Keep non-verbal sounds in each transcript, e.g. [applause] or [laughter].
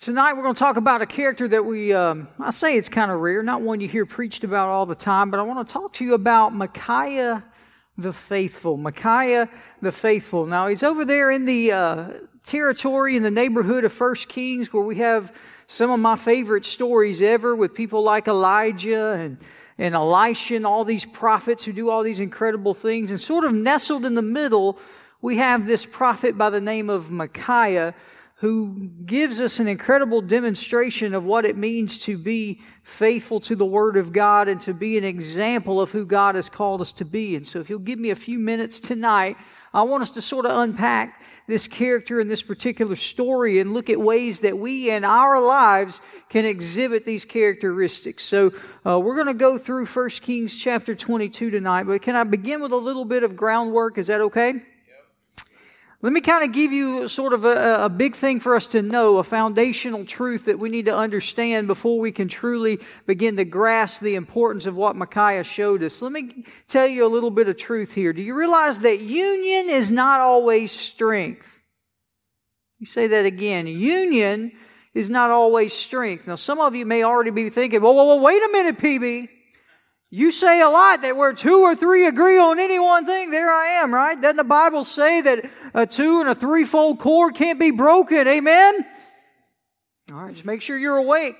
Tonight we're going to talk about a character that we, um, I say it's kind of rare, not one you hear preached about all the time, but I want to talk to you about Micaiah the Faithful. Micaiah the Faithful. Now he's over there in the uh, territory in the neighborhood of First Kings where we have some of my favorite stories ever with people like Elijah and and Elisha and all these prophets who do all these incredible things. And sort of nestled in the middle, we have this prophet by the name of Micaiah who gives us an incredible demonstration of what it means to be faithful to the Word of God and to be an example of who God has called us to be. And so, if you'll give me a few minutes tonight, I want us to sort of unpack this character and this particular story and look at ways that we in our lives can exhibit these characteristics. So, uh, we're going to go through 1 Kings chapter 22 tonight, but can I begin with a little bit of groundwork? Is that okay? Let me kind of give you sort of a, a, big thing for us to know, a foundational truth that we need to understand before we can truly begin to grasp the importance of what Micaiah showed us. Let me tell you a little bit of truth here. Do you realize that union is not always strength? You say that again. Union is not always strength. Now, some of you may already be thinking, well, well, well wait a minute, PB. You say a lot that where two or three agree on any one thing, there I am, right? Doesn't the Bible say that a two and a threefold cord can't be broken? Amen? All right, just make sure you're awake.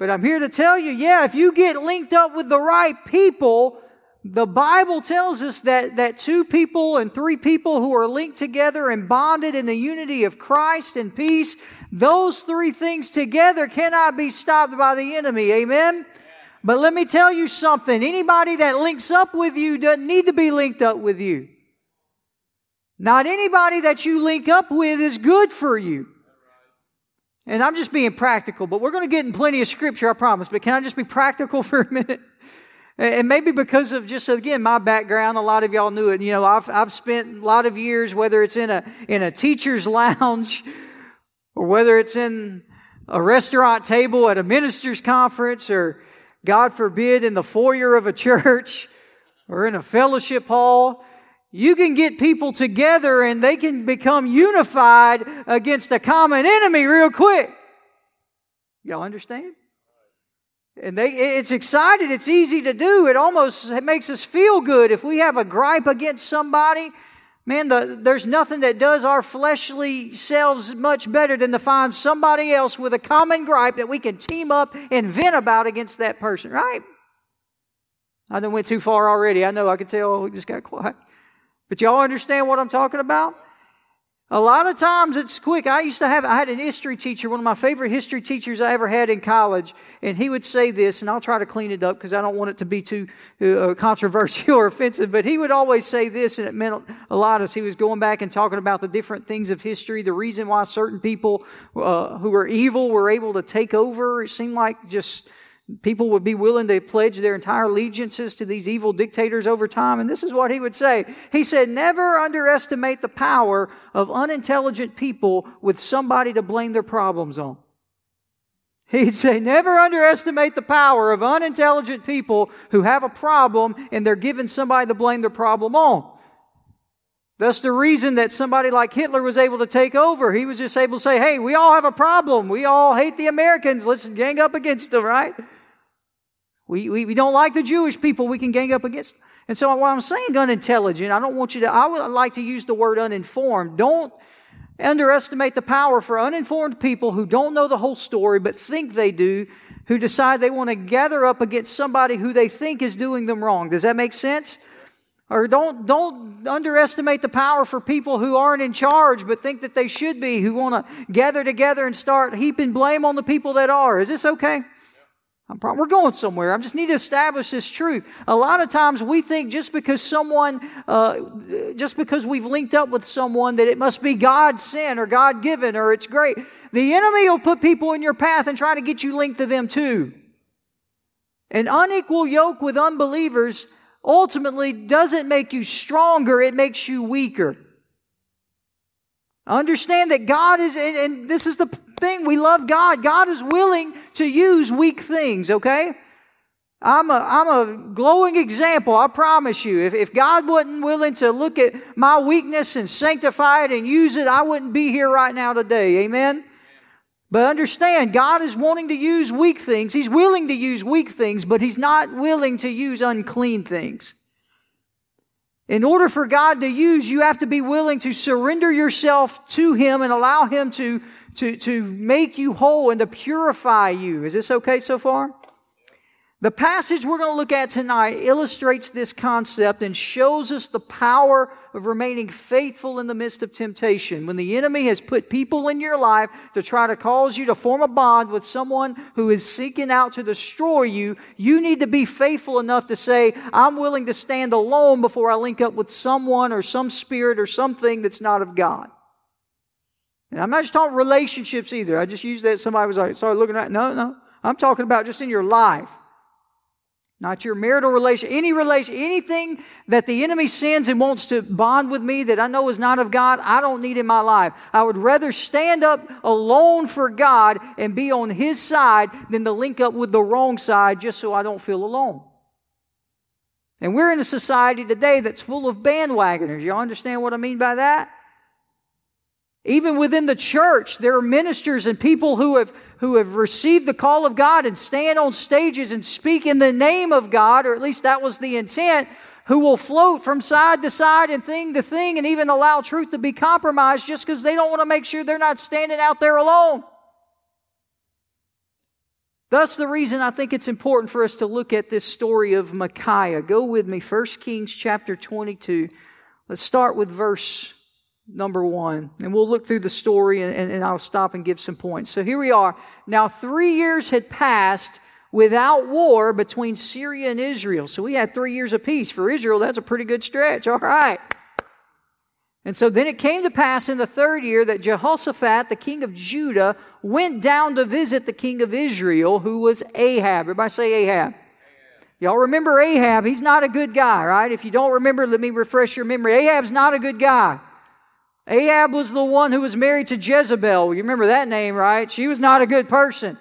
But I'm here to tell you, yeah, if you get linked up with the right people, the Bible tells us that, that two people and three people who are linked together and bonded in the unity of Christ and peace, those three things together cannot be stopped by the enemy. Amen? But let me tell you something. Anybody that links up with you doesn't need to be linked up with you. Not anybody that you link up with is good for you. And I'm just being practical, but we're going to get in plenty of scripture, I promise. But can I just be practical [laughs] for a minute? And maybe because of just again my background, a lot of y'all knew it. You know, I've I've spent a lot of years, whether it's in a in a teacher's [laughs] lounge, or whether it's in a restaurant table at a minister's conference, or God forbid, in the foyer of a church or in a fellowship hall, you can get people together and they can become unified against a common enemy real quick. Y'all understand? And they, it's exciting. It's easy to do. It almost it makes us feel good. If we have a gripe against somebody, Man, the, there's nothing that does our fleshly selves much better than to find somebody else with a common gripe that we can team up and vent about against that person, right? I done went too far already. I know I can tell we just got quiet. But y'all understand what I'm talking about? A lot of times it's quick. I used to have, I had an history teacher, one of my favorite history teachers I ever had in college, and he would say this, and I'll try to clean it up because I don't want it to be too uh, controversial or offensive, but he would always say this, and it meant a lot as he was going back and talking about the different things of history, the reason why certain people uh, who were evil were able to take over. It seemed like just People would be willing to pledge their entire allegiances to these evil dictators over time. And this is what he would say. He said, Never underestimate the power of unintelligent people with somebody to blame their problems on. He'd say, Never underestimate the power of unintelligent people who have a problem and they're giving somebody to blame their problem on. That's the reason that somebody like Hitler was able to take over. He was just able to say, hey, we all have a problem. We all hate the Americans. Let's gang up against them, right? We, we, we don't like the Jewish people. We can gang up against. And so what I'm saying unintelligent, I don't want you to, I would like to use the word uninformed. Don't underestimate the power for uninformed people who don't know the whole story but think they do, who decide they want to gather up against somebody who they think is doing them wrong. Does that make sense? Or don't, don't underestimate the power for people who aren't in charge but think that they should be, who want to gather together and start heaping blame on the people that are. Is this okay? Probably, we're going somewhere. I just need to establish this truth. A lot of times we think just because someone, uh, just because we've linked up with someone, that it must be God sent or God given or it's great. The enemy will put people in your path and try to get you linked to them too. An unequal yoke with unbelievers ultimately doesn't make you stronger, it makes you weaker. Understand that God is, and this is the thing, we love God. God is willing to use weak things, okay? I'm a, I'm a glowing example, I promise you. If, if God wasn't willing to look at my weakness and sanctify it and use it, I wouldn't be here right now today. Amen? But understand, God is wanting to use weak things. He's willing to use weak things, but He's not willing to use unclean things. In order for God to use, you have to be willing to surrender yourself to Him and allow Him to, to, to make you whole and to purify you. Is this okay so far? The passage we're going to look at tonight illustrates this concept and shows us the power of remaining faithful in the midst of temptation. When the enemy has put people in your life to try to cause you to form a bond with someone who is seeking out to destroy you, you need to be faithful enough to say, I'm willing to stand alone before I link up with someone or some spirit or something that's not of God. And I'm not just talking relationships either. I just used that. Somebody was like, started looking at, no, no. I'm talking about just in your life. Not your marital relation, any relation, anything that the enemy sends and wants to bond with me that I know is not of God, I don't need in my life. I would rather stand up alone for God and be on His side than to link up with the wrong side just so I don't feel alone. And we're in a society today that's full of bandwagoners. Y'all understand what I mean by that? Even within the church, there are ministers and people who have, who have received the call of God and stand on stages and speak in the name of God, or at least that was the intent, who will float from side to side and thing to thing and even allow truth to be compromised just because they don't want to make sure they're not standing out there alone. Thus, the reason I think it's important for us to look at this story of Micaiah. Go with me, 1 Kings chapter 22. Let's start with verse number one. And we'll look through the story and, and, and, I'll stop and give some points. So here we are. Now, three years had passed without war between Syria and Israel. So we had three years of peace. For Israel, that's a pretty good stretch. All right. And so then it came to pass in the third year that Jehoshaphat, the king of Judah, went down to visit the king of Israel, who was Ahab. Everybody say Ahab. Y'all remember Ahab? He's not a good guy, right? If you don't remember, let me refresh your memory. Ahab's not a good guy. Ahab was the one who was married to Jezebel. You remember that name, right? She was not a good person.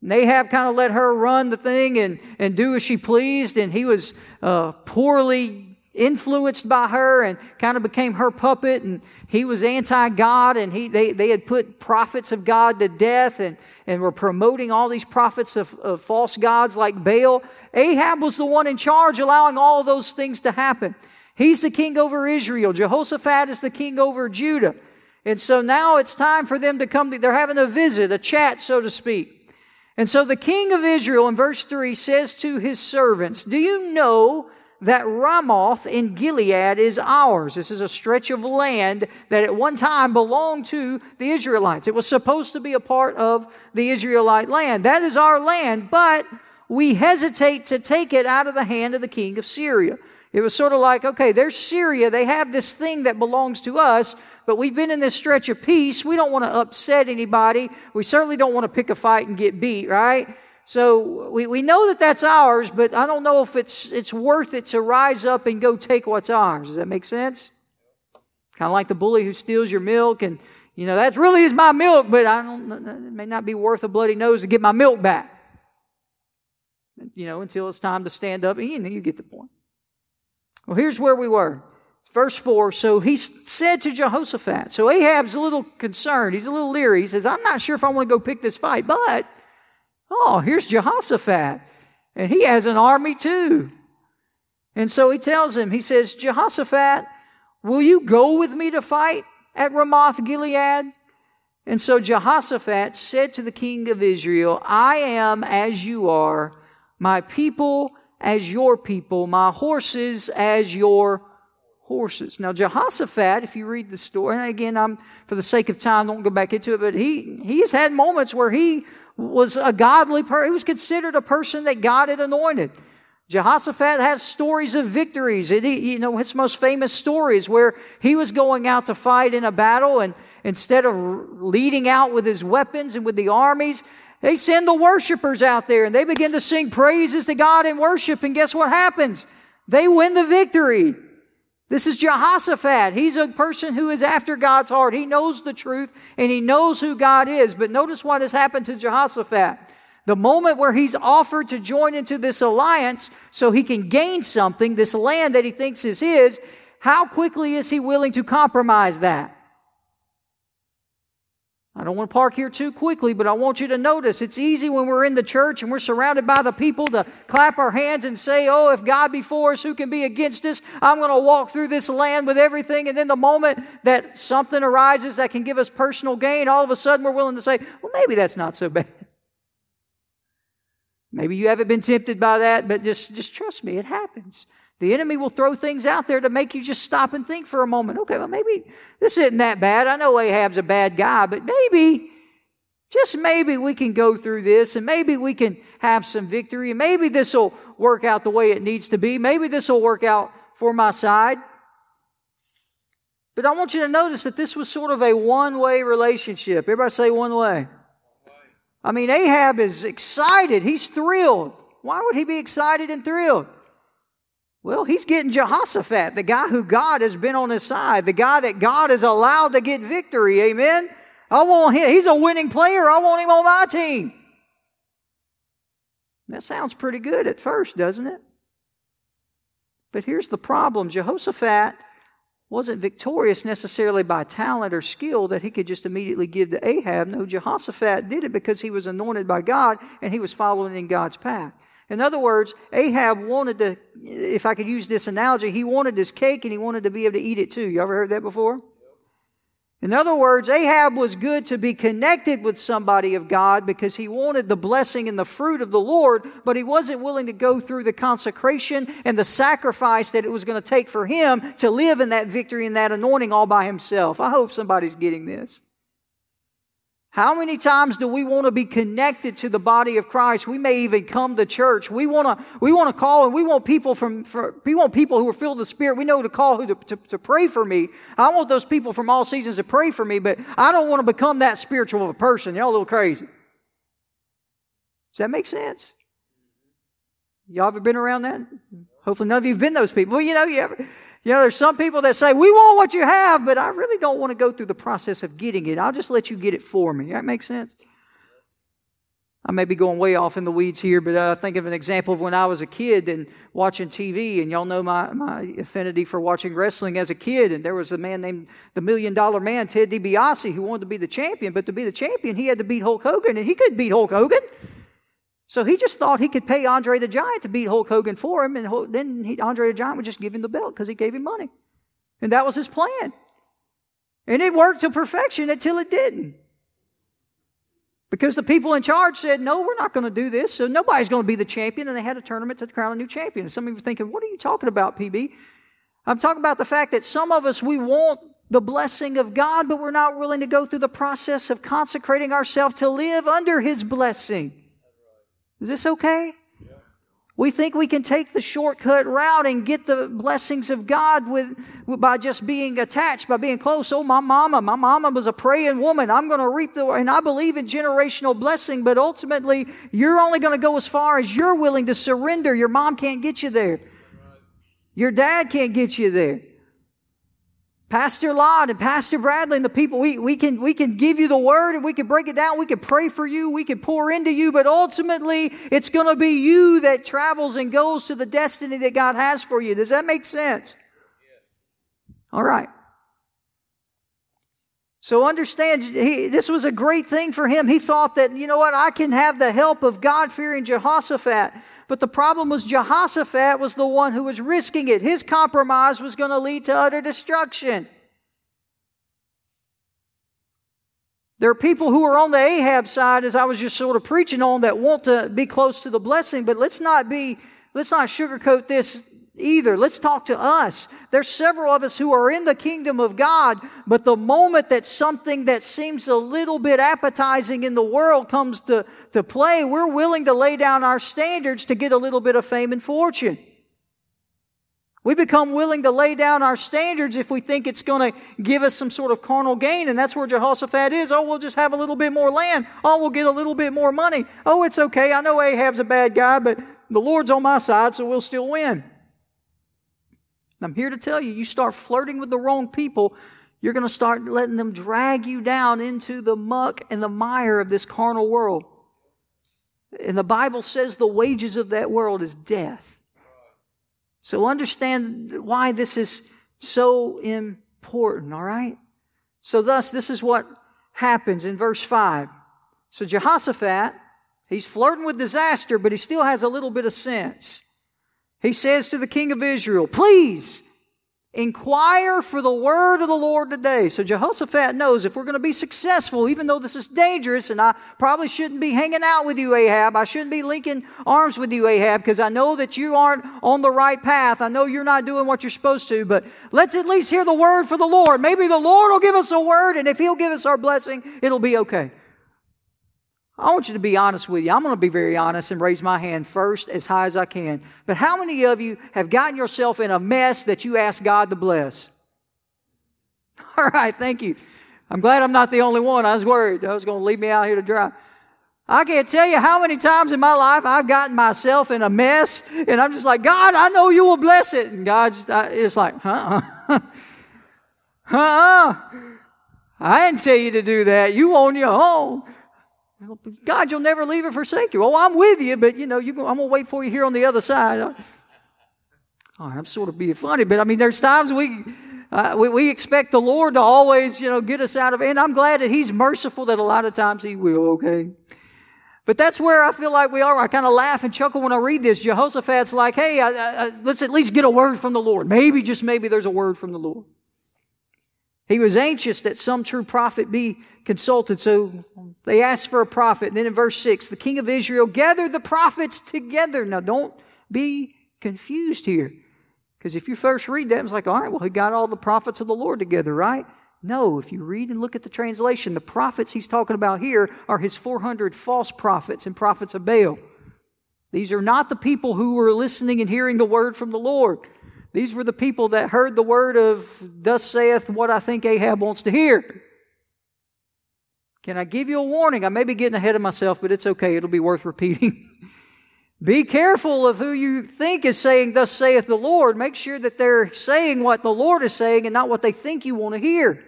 And Ahab kind of let her run the thing and, and do as she pleased, and he was uh, poorly influenced by her and kind of became her puppet, and he was anti-God, and he, they, they had put prophets of God to death and, and were promoting all these prophets of, of false gods like Baal. Ahab was the one in charge, allowing all those things to happen. He's the king over Israel. Jehoshaphat is the king over Judah. And so now it's time for them to come. To, they're having a visit, a chat, so to speak. And so the king of Israel in verse 3 says to his servants, Do you know that Ramoth in Gilead is ours? This is a stretch of land that at one time belonged to the Israelites. It was supposed to be a part of the Israelite land. That is our land, but we hesitate to take it out of the hand of the king of Syria. It was sort of like, okay, there's Syria. They have this thing that belongs to us, but we've been in this stretch of peace. We don't want to upset anybody. We certainly don't want to pick a fight and get beat, right? So we, we know that that's ours, but I don't know if it's, it's worth it to rise up and go take what's ours. Does that make sense? Kind of like the bully who steals your milk and, you know, that really is my milk, but I don't, it may not be worth a bloody nose to get my milk back. You know, until it's time to stand up. And, you know, you get the point. Well, here's where we were. Verse 4 So he said to Jehoshaphat, so Ahab's a little concerned. He's a little leery. He says, I'm not sure if I want to go pick this fight, but, oh, here's Jehoshaphat. And he has an army too. And so he tells him, he says, Jehoshaphat, will you go with me to fight at Ramoth Gilead? And so Jehoshaphat said to the king of Israel, I am as you are, my people as your people, my horses as your horses. Now, Jehoshaphat, if you read the story, and again, I'm, for the sake of time, don't go back into it, but he, he's had moments where he was a godly person. He was considered a person that God had anointed. Jehoshaphat has stories of victories. It, you know, his most famous stories where he was going out to fight in a battle and instead of leading out with his weapons and with the armies, they send the worshipers out there and they begin to sing praises to God and worship. And guess what happens? They win the victory. This is Jehoshaphat. He's a person who is after God's heart. He knows the truth and he knows who God is. But notice what has happened to Jehoshaphat. The moment where he's offered to join into this alliance so he can gain something, this land that he thinks is his, how quickly is he willing to compromise that? I don't want to park here too quickly, but I want you to notice it's easy when we're in the church and we're surrounded by the people to clap our hands and say, Oh, if God be for us, who can be against us? I'm going to walk through this land with everything. And then the moment that something arises that can give us personal gain, all of a sudden we're willing to say, Well, maybe that's not so [laughs] bad. Maybe you haven't been tempted by that, but just, just trust me, it happens. The enemy will throw things out there to make you just stop and think for a moment. Okay, well, maybe this isn't that bad. I know Ahab's a bad guy, but maybe, just maybe we can go through this and maybe we can have some victory and maybe this will work out the way it needs to be. Maybe this will work out for my side. But I want you to notice that this was sort of a one way relationship. Everybody say one way. I mean, Ahab is excited. He's thrilled. Why would he be excited and thrilled? Well, he's getting Jehoshaphat, the guy who God has been on his side, the guy that God has allowed to get victory. Amen. I want him. He's a winning player. I want him on my team. That sounds pretty good at first, doesn't it? But here's the problem Jehoshaphat wasn't victorious necessarily by talent or skill that he could just immediately give to Ahab. No, Jehoshaphat did it because he was anointed by God and he was following in God's path. In other words, Ahab wanted to, if I could use this analogy, he wanted his cake and he wanted to be able to eat it too. You ever heard that before? In other words, Ahab was good to be connected with somebody of God because he wanted the blessing and the fruit of the Lord, but he wasn't willing to go through the consecration and the sacrifice that it was going to take for him to live in that victory and that anointing all by himself. I hope somebody's getting this. How many times do we want to be connected to the body of Christ? We may even come to church. We want to, we want to call and we want people from, for, we want people who are filled with the Spirit. We know to call who to, to, to, pray for me. I want those people from all seasons to pray for me, but I don't want to become that spiritual of a person. Y'all a little crazy. Does that make sense? Y'all ever been around that? Hopefully none of you have been those people. Well, you know, you ever, you know, there's some people that say, we want what you have, but I really don't want to go through the process of getting it. I'll just let you get it for me. That makes sense? I may be going way off in the weeds here, but I uh, think of an example of when I was a kid and watching TV, and y'all know my, my affinity for watching wrestling as a kid. And there was a man named the Million Dollar Man, Ted DiBiase, who wanted to be the champion, but to be the champion, he had to beat Hulk Hogan, and he couldn't beat Hulk Hogan. So he just thought he could pay Andre the Giant to beat Hulk Hogan for him, and then he, Andre the Giant would just give him the belt because he gave him money. And that was his plan. And it worked to perfection until it didn't. Because the people in charge said, no, we're not going to do this. So nobody's going to be the champion. And they had a tournament to crown a new champion. And some of you are thinking, what are you talking about, PB? I'm talking about the fact that some of us, we want the blessing of God, but we're not willing to go through the process of consecrating ourselves to live under His blessing. Is this okay? We think we can take the shortcut route and get the blessings of God with, by just being attached, by being close. Oh, my mama, my mama was a praying woman. I'm going to reap the, and I believe in generational blessing, but ultimately, you're only going to go as far as you're willing to surrender. Your mom can't get you there. Your dad can't get you there. Pastor Lott and Pastor Bradley and the people, we, we, can, we can give you the word and we can break it down. We can pray for you. We can pour into you. But ultimately, it's going to be you that travels and goes to the destiny that God has for you. Does that make sense? All right. So understand, he, this was a great thing for him. He thought that, you know what, I can have the help of God fearing Jehoshaphat. But the problem was Jehoshaphat was the one who was risking it. His compromise was going to lead to utter destruction. There are people who are on the Ahab side, as I was just sort of preaching on, that want to be close to the blessing, but let's not be, let's not sugarcoat this either. Let's talk to us. There's several of us who are in the kingdom of God, but the moment that something that seems a little bit appetizing in the world comes to, to play, we're willing to lay down our standards to get a little bit of fame and fortune. We become willing to lay down our standards if we think it's going to give us some sort of carnal gain, and that's where Jehoshaphat is. Oh, we'll just have a little bit more land. Oh, we'll get a little bit more money. Oh, it's okay. I know Ahab's a bad guy, but the Lord's on my side, so we'll still win. I'm here to tell you, you start flirting with the wrong people, you're going to start letting them drag you down into the muck and the mire of this carnal world. And the Bible says the wages of that world is death. So understand why this is so important, all right? So thus, this is what happens in verse 5. So Jehoshaphat, he's flirting with disaster, but he still has a little bit of sense. He says to the king of Israel, Please inquire for the word of the Lord today. So Jehoshaphat knows if we're going to be successful, even though this is dangerous, and I probably shouldn't be hanging out with you, Ahab. I shouldn't be linking arms with you, Ahab, because I know that you aren't on the right path. I know you're not doing what you're supposed to, but let's at least hear the word for the Lord. Maybe the Lord will give us a word, and if He'll give us our blessing, it'll be okay. I want you to be honest with you. I'm going to be very honest and raise my hand first as high as I can. But how many of you have gotten yourself in a mess that you asked God to bless? [laughs] All right, thank you. I'm glad I'm not the only one. I was worried I was going to leave me out here to dry. I can't tell you how many times in my life I've gotten myself in a mess, and I'm just like, God, I know you will bless it. And God's, it's like, huh? uh-uh. [laughs] uh. I didn't tell you to do that. You on your own. God, you'll never leave or forsake you. Oh, I'm with you, but you know, you go, I'm gonna wait for you here on the other side. Oh, I'm sort of being funny, but I mean, there's times we, uh, we, we expect the Lord to always, you know, get us out of it. And I'm glad that He's merciful that a lot of times He will, okay? But that's where I feel like we are. I kind of laugh and chuckle when I read this. Jehoshaphat's like, hey, I, I, let's at least get a word from the Lord. Maybe, just maybe, there's a word from the Lord. He was anxious that some true prophet be consulted. So they asked for a prophet. And then in verse 6, the king of Israel gathered the prophets together. Now don't be confused here. Because if you first read that, it's like, all right, well, he got all the prophets of the Lord together, right? No, if you read and look at the translation, the prophets he's talking about here are his 400 false prophets and prophets of Baal. These are not the people who were listening and hearing the word from the Lord. These were the people that heard the word of, Thus saith what I think Ahab wants to hear. Can I give you a warning? I may be getting ahead of myself, but it's okay. It'll be worth repeating. [laughs] be careful of who you think is saying, Thus saith the Lord. Make sure that they're saying what the Lord is saying and not what they think you want to hear.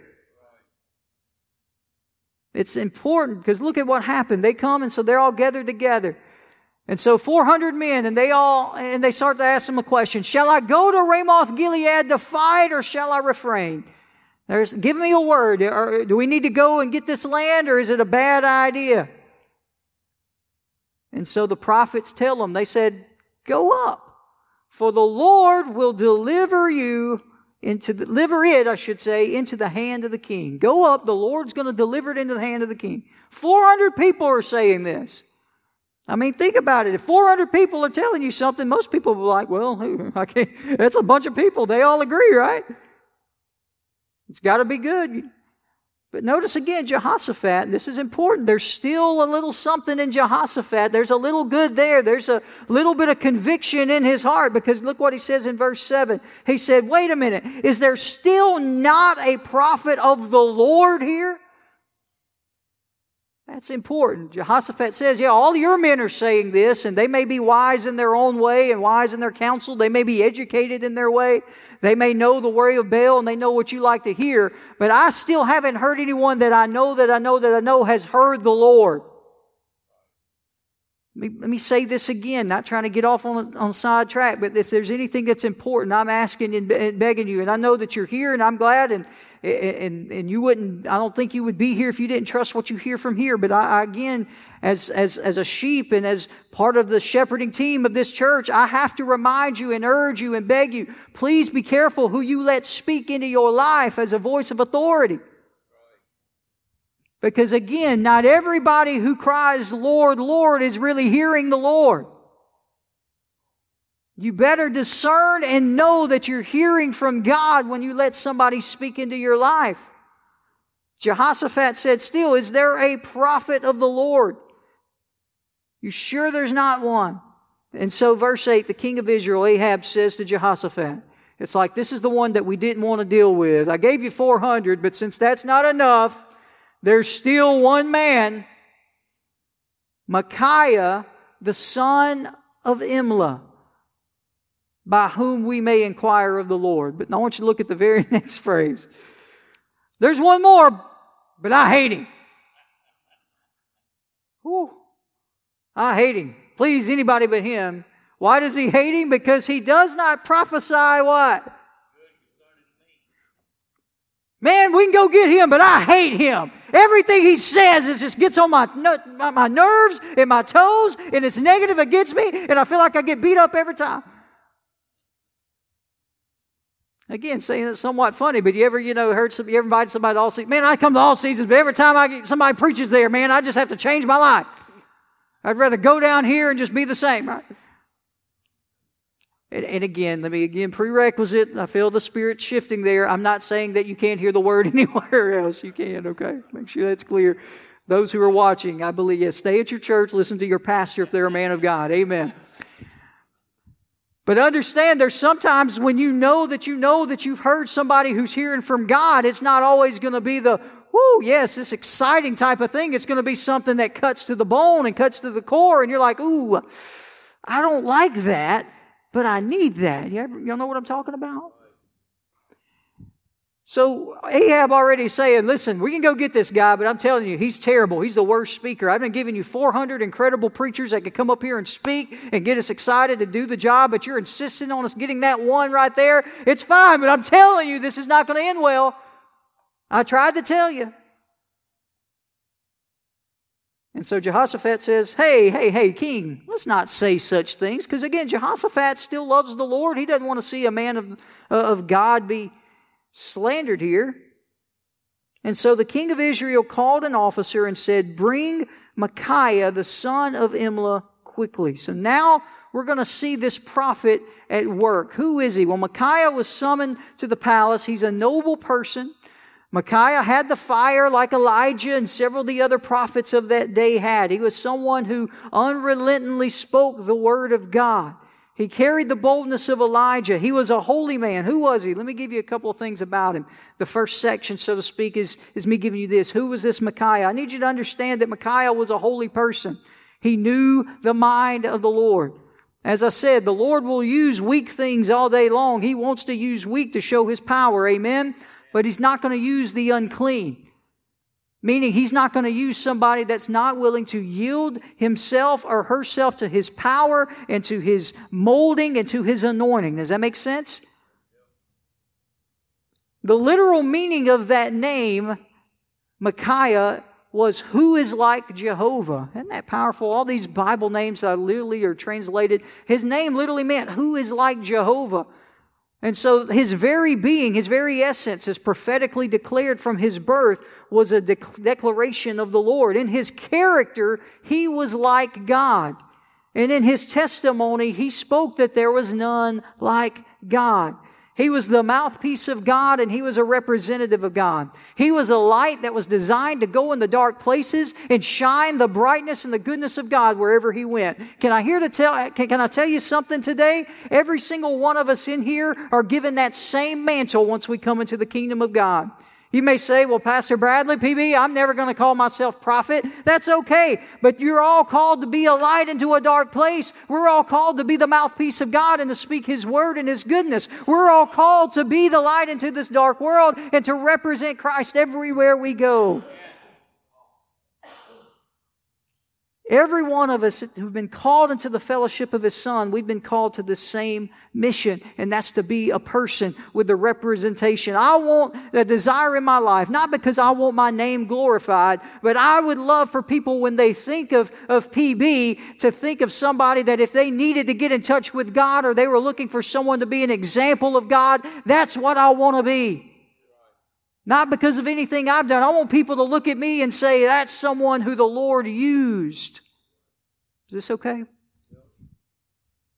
It's important because look at what happened. They come and so they're all gathered together. And so 400 men and they all, and they start to ask them a question. Shall I go to Ramoth Gilead to fight or shall I refrain? There's, give me a word. Or, do we need to go and get this land or is it a bad idea? And so the prophets tell them, they said, Go up, for the Lord will deliver you into the, deliver it, I should say, into the hand of the king. Go up, the Lord's going to deliver it into the hand of the king. 400 people are saying this. I mean, think about it. If 400 people are telling you something, most people will be like, well, [laughs] I can't, that's a bunch of people. They all agree, right? It's got to be good. But notice again, Jehoshaphat, this is important. There's still a little something in Jehoshaphat. There's a little good there. There's a little bit of conviction in his heart because look what he says in verse 7. He said, Wait a minute, is there still not a prophet of the Lord here? That's important. Jehoshaphat says, Yeah, all your men are saying this, and they may be wise in their own way and wise in their counsel. They may be educated in their way. They may know the way of Baal and they know what you like to hear. But I still haven't heard anyone that I know that I know that I know has heard the Lord. Let me, let me say this again, not trying to get off on on a side track, but if there's anything that's important, I'm asking and begging you. And I know that you're here, and I'm glad, and and, and you wouldn't, I don't think you would be here if you didn't trust what you hear from here. But I, again, as, as, as a sheep and as part of the shepherding team of this church, I have to remind you and urge you and beg you, please be careful who you let speak into your life as a voice of authority. Because again, not everybody who cries, Lord, Lord, is really hearing the Lord. You better discern and know that you're hearing from God when you let somebody speak into your life. Jehoshaphat said, Still, is there a prophet of the Lord? You sure there's not one? And so, verse 8, the king of Israel, Ahab, says to Jehoshaphat, It's like, this is the one that we didn't want to deal with. I gave you 400, but since that's not enough, there's still one man, Micaiah, the son of Imlah by whom we may inquire of the Lord. But I want you to look at the very [laughs] next phrase. There's one more, but I hate him. Whew. I hate him. Please, anybody but him. Why does he hate him? Because he does not prophesy what? Man, we can go get him, but I hate him. Everything he says is just gets on my, my, my nerves and my toes, and it's negative against me, and I feel like I get beat up every time. Again, saying it's somewhat funny, but you ever, you know, heard some, you ever invited somebody to all seasons? Man, I come to all seasons, but every time I get somebody preaches there, man, I just have to change my life. I'd rather go down here and just be the same, right? And, and, again, let me again prerequisite. I feel the spirit shifting there. I'm not saying that you can't hear the word [laughs] anywhere else. You can, okay? Make sure that's clear. Those who are watching, I believe, yes, stay at your church, listen to your pastor if they're a man of God. Amen. But understand there's sometimes when you know that you know that you've heard somebody who's hearing from God, it's not always going to be the, whoo, yes, this exciting type of thing. It's going to be something that cuts to the bone and cuts to the core, and you're like, ooh, I don't like that but I need that. You all know what I'm talking about? So Ahab already saying, listen, we can go get this guy, but I'm telling you, he's terrible. He's the worst speaker. I've been giving you 400 incredible preachers that could come up here and speak and get us excited to do the job, but you're insisting on us getting that one right there. It's fine, but I'm telling you, this is not going to end well. I tried to tell you. And so Jehoshaphat says, Hey, hey, hey, king, let's not say such things. Because again, Jehoshaphat still loves the Lord. He doesn't want to see a man of, uh, of God be slandered here. And so the king of Israel called an officer and said, Bring Micaiah, the son of Imlah, quickly. So now we're going to see this prophet at work. Who is he? Well, Micaiah was summoned to the palace. He's a noble person. Micaiah had the fire like Elijah and several of the other prophets of that day had. He was someone who unrelentingly spoke the word of God. He carried the boldness of Elijah. He was a holy man. Who was he? Let me give you a couple of things about him. The first section, so to speak, is, is me giving you this. Who was this Micaiah? I need you to understand that Micaiah was a holy person. He knew the mind of the Lord. As I said, the Lord will use weak things all day long. He wants to use weak to show His power. Amen? but he's not going to use the unclean. Meaning, he's not going to use somebody that's not willing to yield himself or herself to his power and to his molding and to his anointing. Does that make sense? The literal meaning of that name, Micaiah, was who is like Jehovah. Isn't that powerful? All these Bible names that literally are translated, his name literally meant who is like Jehovah. And so his very being, his very essence, is prophetically declared from his birth, was a de- declaration of the Lord. In his character, he was like God. And in his testimony, he spoke that there was none like God. He was the mouthpiece of God and he was a representative of God. He was a light that was designed to go in the dark places and shine the brightness and the goodness of God wherever he went. Can I hear to tell, can, can I tell you something today? Every single one of us in here are given that same mantle once we come into the kingdom of God. You may say, well, Pastor Bradley, PB, I'm never going to call myself prophet. That's okay. But you're all called to be a light into a dark place. We're all called to be the mouthpiece of God and to speak His word and His goodness. We're all called to be the light into this dark world and to represent Christ everywhere we go. Every one of us who've been called into the fellowship of His Son, we've been called to the same mission, and that's to be a person with the representation. I want the desire in my life, not because I want my name glorified, but I would love for people when they think of, of PB to think of somebody that if they needed to get in touch with God or they were looking for someone to be an example of God, that's what I want to be. Not because of anything I've done. I want people to look at me and say, that's someone who the Lord used. Is this okay?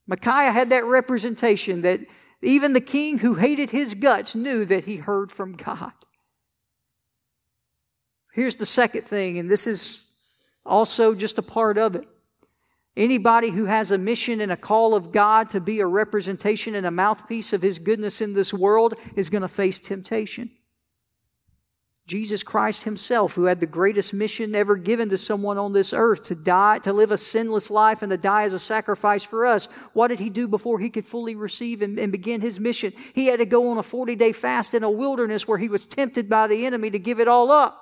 Micaiah had that representation that even the king who hated his guts knew that he heard from God. Here's the second thing, and this is also just a part of it. Anybody who has a mission and a call of God to be a representation and a mouthpiece of His goodness in this world is going to face temptation. Jesus Christ himself, who had the greatest mission ever given to someone on this earth to die, to live a sinless life and to die as a sacrifice for us. What did he do before he could fully receive and, and begin his mission? He had to go on a 40 day fast in a wilderness where he was tempted by the enemy to give it all up.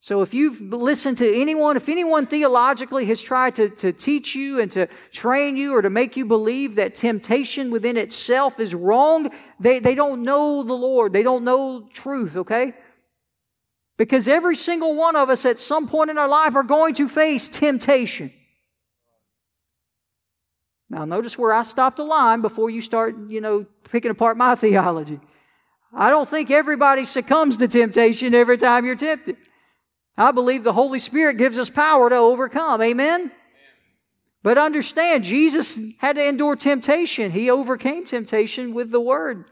So if you've listened to anyone, if anyone theologically has tried to, to teach you and to train you or to make you believe that temptation within itself is wrong, they, they don't know the Lord. They don't know truth, okay? Because every single one of us at some point in our life are going to face temptation. Now, notice where I stopped the line before you start, you know, picking apart my [laughs] theology. I don't think everybody succumbs to temptation every time you're tempted. I believe the Holy Spirit gives us power to overcome. Amen? But understand, Jesus had to endure temptation. He overcame temptation with the Word.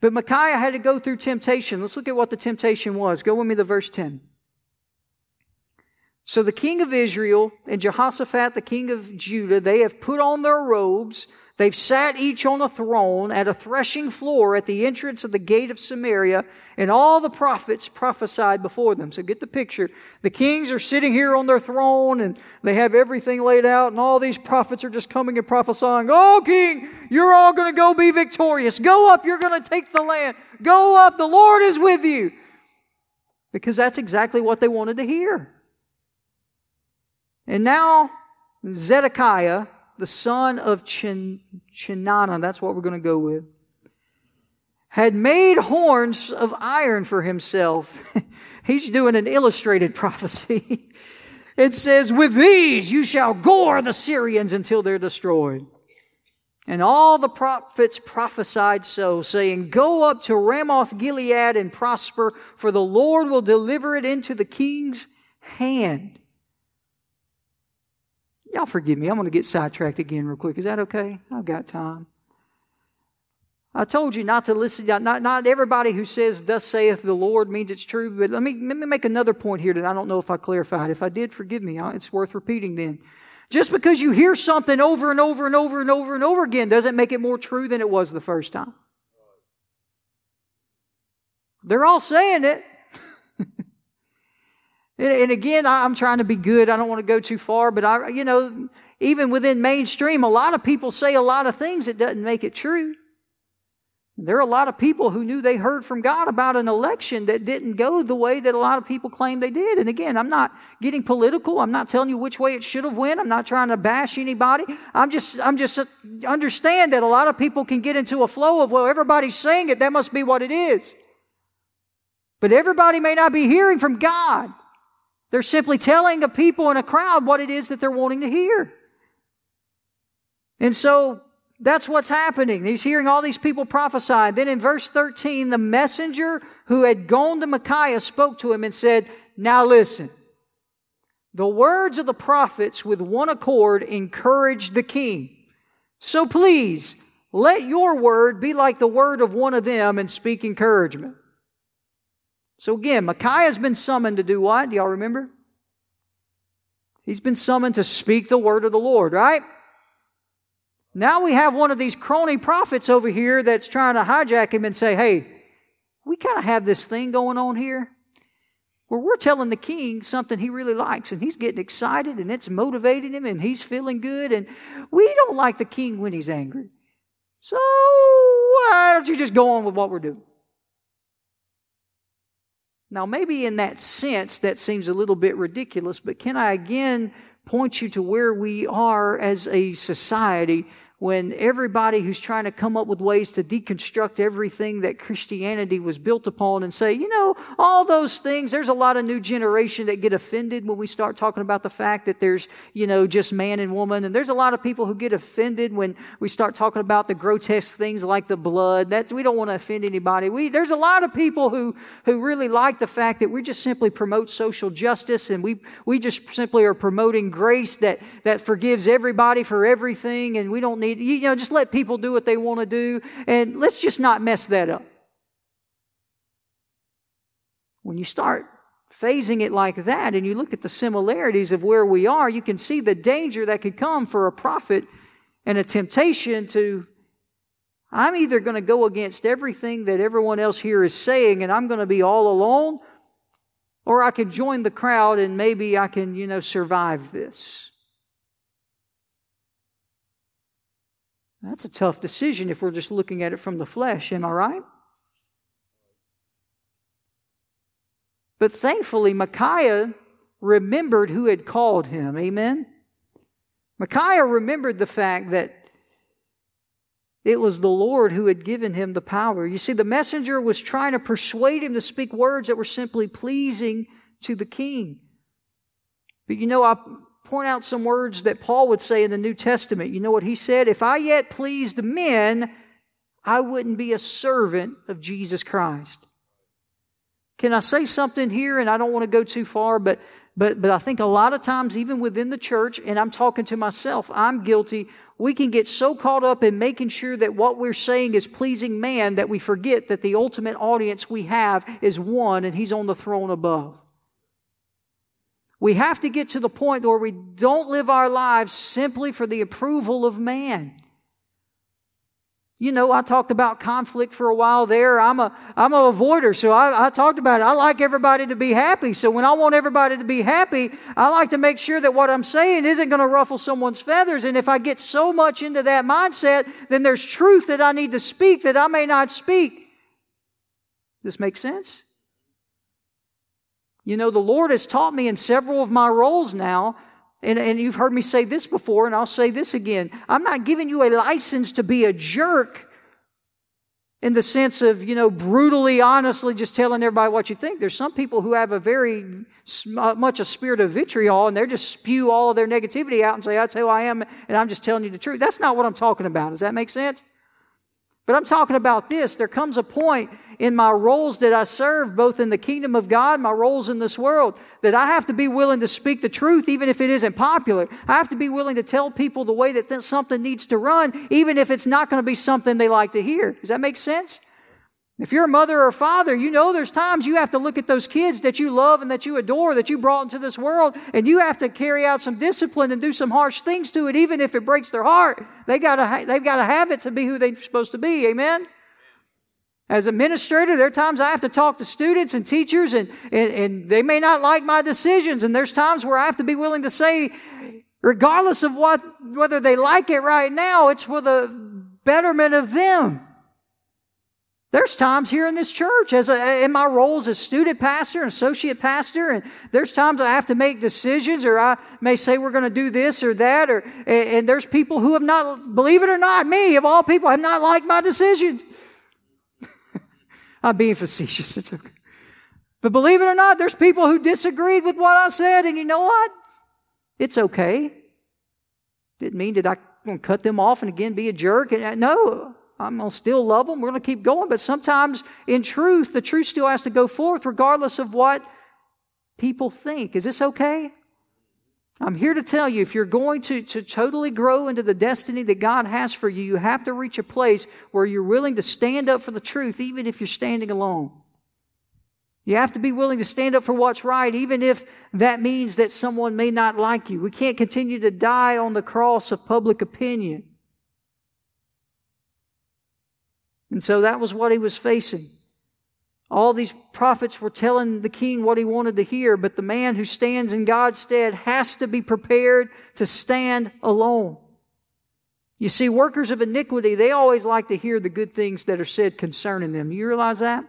But Micaiah had to go through temptation. Let's look at what the temptation was. Go with me to verse 10. So the king of Israel and Jehoshaphat, the king of Judah, they have put on their robes. They've sat each on a throne at a threshing floor at the entrance of the gate of Samaria, and all the prophets prophesied before them. So get the picture. The kings are sitting here on their throne, and they have everything laid out, and all these prophets are just coming and prophesying, Oh, king, you're all going to go be victorious. Go up, you're going to take the land. Go up, the Lord is with you. Because that's exactly what they wanted to hear. And now, Zedekiah, the son of Chin, Chenaanah, that's what we're going to go with, had made horns of iron for himself. [laughs] He's doing an illustrated prophecy. [laughs] it says, With these you shall gore the Syrians until they're destroyed. And all the prophets prophesied so, saying, Go up to Ramoth Gilead and prosper, for the Lord will deliver it into the king's hand. Y'all forgive me. I'm going to get sidetracked again real quick. Is that okay? I've got time. I told you not to listen. Not, not everybody who says, Thus saith the Lord, means it's true. But let me, let me make another point here that I don't know if I clarified. If I did, forgive me. It's worth repeating then. Just because you hear something over and over and over and over and over again doesn't make it more true than it was the first time. They're all saying it. And again, I'm trying to be good. I don't want to go too far, but I, you know, even within mainstream, a lot of people say a lot of things that doesn't make it true. There are a lot of people who knew they heard from God about an election that didn't go the way that a lot of people claim they did. And again, I'm not getting political. I'm not telling you which way it should have went. I'm not trying to bash anybody. I'm just, I'm just uh, understand that a lot of people can get into a flow of, well, everybody's saying it. That must be what it is. But everybody may not be hearing from God. They're simply telling a people in a crowd what it is that they're wanting to hear. And so that's what's happening. He's hearing all these people prophesy. Then in verse 13, the messenger who had gone to Micaiah spoke to him and said, Now listen. The words of the prophets with one accord encouraged the king. So please, let your word be like the word of one of them and speak encouragement. So again, Micaiah's been summoned to do what? Do y'all remember? He's been summoned to speak the word of the Lord, right? Now we have one of these crony prophets over here that's trying to hijack him and say, hey, we kind of have this thing going on here where we're telling the king something he really likes and he's getting excited and it's motivating him and he's feeling good and we don't like the king when he's angry. So why don't you just go on with what we're doing? Now, maybe in that sense, that seems a little bit ridiculous, but can I again point you to where we are as a society when everybody who's trying to come up with ways to deconstruct everything that Christianity was built upon and say, you know, all those things, there's a lot of new generation that get offended when we start talking about the fact that there's, you know, just man and woman. And there's a lot of people who get offended when we start talking about the grotesque things like the blood. That we don't want to offend anybody. We, there's a lot of people who, who really like the fact that we just simply promote social justice and we, we just simply are promoting grace that, that forgives everybody for everything and we don't need need, you know, just let people do what they want to do, and let's just not mess that up. When you start phasing it like that and you look at the similarities of where we are, you can see the danger that could come for a prophet and a temptation to I'm either going to go against everything that everyone else here is saying and I'm going to be all alone, or I can join the crowd and maybe I can, you know, survive this. That's a tough decision if we're just looking at it from the flesh, am I right? But thankfully, Micaiah remembered who had called him. Amen? Micaiah remembered the fact that it was the Lord who had given him the power. You see, the messenger was trying to persuade him to speak words that were simply pleasing to the king. But you know, I point out some words that Paul would say in the New Testament. You know what he said? If I yet pleased men, I wouldn't be a servant of Jesus Christ. Can I say something here? And I don't want to go too far, but, but, but I think a lot of times, even within the church, and I'm talking to myself, I'm guilty. We can get so caught up in making sure that what we're saying is pleasing man that we forget that the ultimate audience we have is one and he's on the throne above. We have to get to the point where we don't live our lives simply for the approval of man. You know, I talked about conflict for a while there. I'm a, I'm a avoider, so I, I, talked about it. I like everybody to be happy. So when I want everybody to be happy, I like to make sure that what I'm saying isn't going to ruffle someone's feathers. And if I get so much into that mindset, then there's truth that I need to speak that I may not speak. Does this makes sense? You know, the Lord has taught me in several of my roles now and, and you've heard me say this before, and I'll say this again. I'm not giving you a license to be a jerk in the sense of, you know, brutally, honestly just telling everybody what you think. There's some people who have a very uh, much a spirit of vitriol and they're just spew all of their negativity out and say, that's who I am, and I'm just telling you the truth. That's not what I'm talking about. Does that make sense? But I'm talking about this. There comes a point in my roles that I serve, both in the kingdom of God, my roles in this world, that I have to be willing to speak the truth, even if it isn't popular. I have to be willing to tell people the way that something needs to run, even if it's not going to be something they like to hear. Does that make sense? If you're a mother or father, you know there's times you have to look at those kids that you love and that you adore, that you brought into this world, and you have to carry out some discipline and do some harsh things to it, even if it breaks their heart. They gotta, they've got to have it to be who they're supposed to be. Amen? As administrator, there are times I have to talk to students and teachers, and, and, and they may not like my decisions, and there's times where I have to be willing to say, regardless of what, whether they like it right now, it's for the betterment of them. There's times here in this church, as a, in my roles as student pastor and associate pastor, and there's times I have to make decisions, or I may say we're going to do this or that, or and, and there's people who have not, believe it or not, me of all people, have not liked my decisions. [laughs] I'm being facetious. It's okay. But believe it or not, there's people who disagreed with what I said, and you know what? It's okay. Didn't mean that I cut them off and again be a jerk. Uh, no, I'm going to still love them. We're going to keep going. But sometimes in truth, the truth still has to go forth regardless of what people think. Is this okay? I'm here to tell you if you're going to, to totally grow into the destiny that God has for you, you have to reach a place where you're willing to stand up for the truth, even if you're standing alone. You have to be willing to stand up for what's right, even if that means that someone may not like you. We can't continue to die on the cross of public opinion. And so that was what he was facing. All these prophets were telling the king what he wanted to hear, but the man who stands in God's stead has to be prepared to stand alone. You see, workers of iniquity, they always like to hear the good things that are said concerning them. You realize that?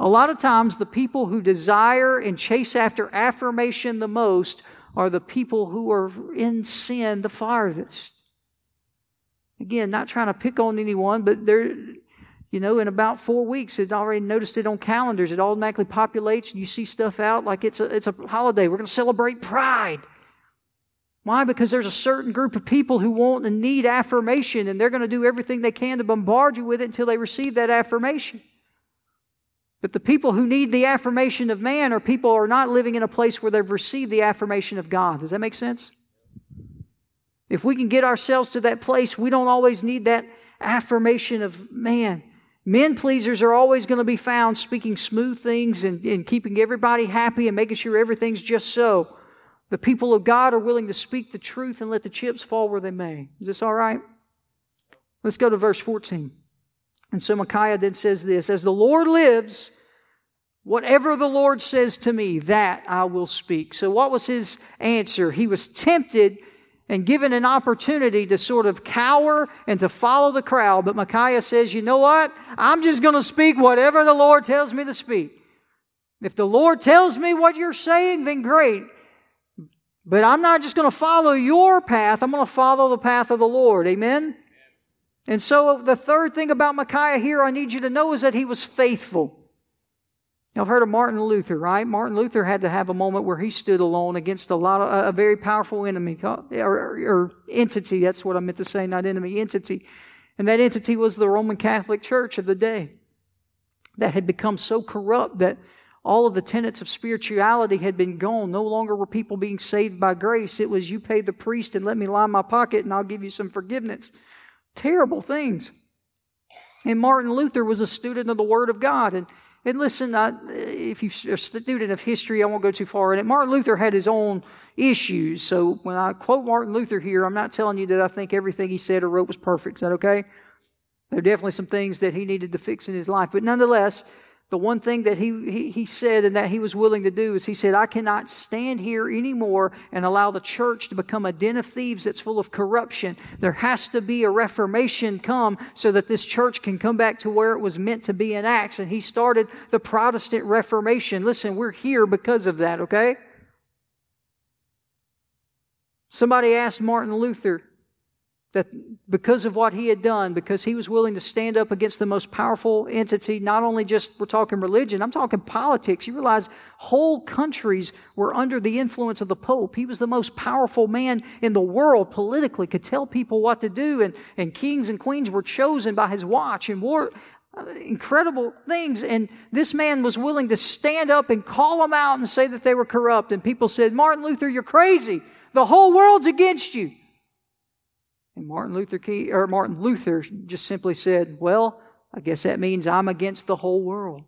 A lot of times, the people who desire and chase after affirmation the most are the people who are in sin the farthest. Again, not trying to pick on anyone, but there, you know, in about four weeks, it already noticed it on calendars. It automatically populates, and you see stuff out like it's a, it's a holiday. We're going to celebrate Pride. Why? Because there's a certain group of people who want and need affirmation, and they're going to do everything they can to bombard you with it until they receive that affirmation. But the people who need the affirmation of man are people who are not living in a place where they've received the affirmation of God. Does that make sense? If we can get ourselves to that place, we don't always need that affirmation of man. Men pleasers are always going to be found speaking smooth things and, and keeping everybody happy and making sure everything's just so. The people of God are willing to speak the truth and let the chips fall where they may. Is this all right? Let's go to verse 14. And so Micaiah then says this As the Lord lives, whatever the Lord says to me, that I will speak. So, what was his answer? He was tempted and given an opportunity to sort of cower and to follow the crowd. But Micaiah says, you know what? I'm just going to speak whatever the Lord tells me to speak. If the Lord tells me what you're saying, then great. But I'm not just going to follow your path, I'm going to follow the path of the Lord. Amen? And so, uh, the third thing about Micaiah here I need you to know is that he was faithful. I've heard of Martin Luther, right? Martin Luther had to have a moment where he stood alone against a lot of a very powerful enemy or, or, entity. That's what I meant to say, not enemy, entity. And that entity was the Roman Catholic Church of the day that had become so corrupt that all of the tenets of spirituality had been gone. No longer were people being saved by grace. It was you pay the priest and let me line my pocket and I'll give you some forgiveness. Terrible things. And Martin Luther was a student of the Word of God. And, and listen, I, if you're a student of history, I won't go too far in it. Martin Luther had his own issues. So when I quote Martin Luther here, I'm not telling you that I think everything he said or wrote was perfect. Is that okay? There are definitely some things that he needed to fix in his life. But nonetheless, the one thing that he, he, he, said and that he was willing to do is he said, I cannot stand here anymore and allow the church to become a den of thieves that's full of corruption. There has to be a reformation come so that this church can come back to where it was meant to be in Acts. And he started the Protestant Reformation. Listen, we're here because of that, okay? Somebody asked Martin Luther, that because of what he had done, because he was willing to stand up against the most powerful entity, not only just we're talking religion, I'm talking politics. You realize whole countries were under the influence of the Pope. He was the most powerful man in the world politically, could tell people what to do, and, and kings and queens were chosen by his watch and war. Uh, incredible things. And this man was willing to stand up and call them out and say that they were corrupt. And people said, Martin Luther, you're crazy. The whole world's against you. And Martin Luther King, or Martin Luther just simply said, Well, I guess that means I'm against the whole world.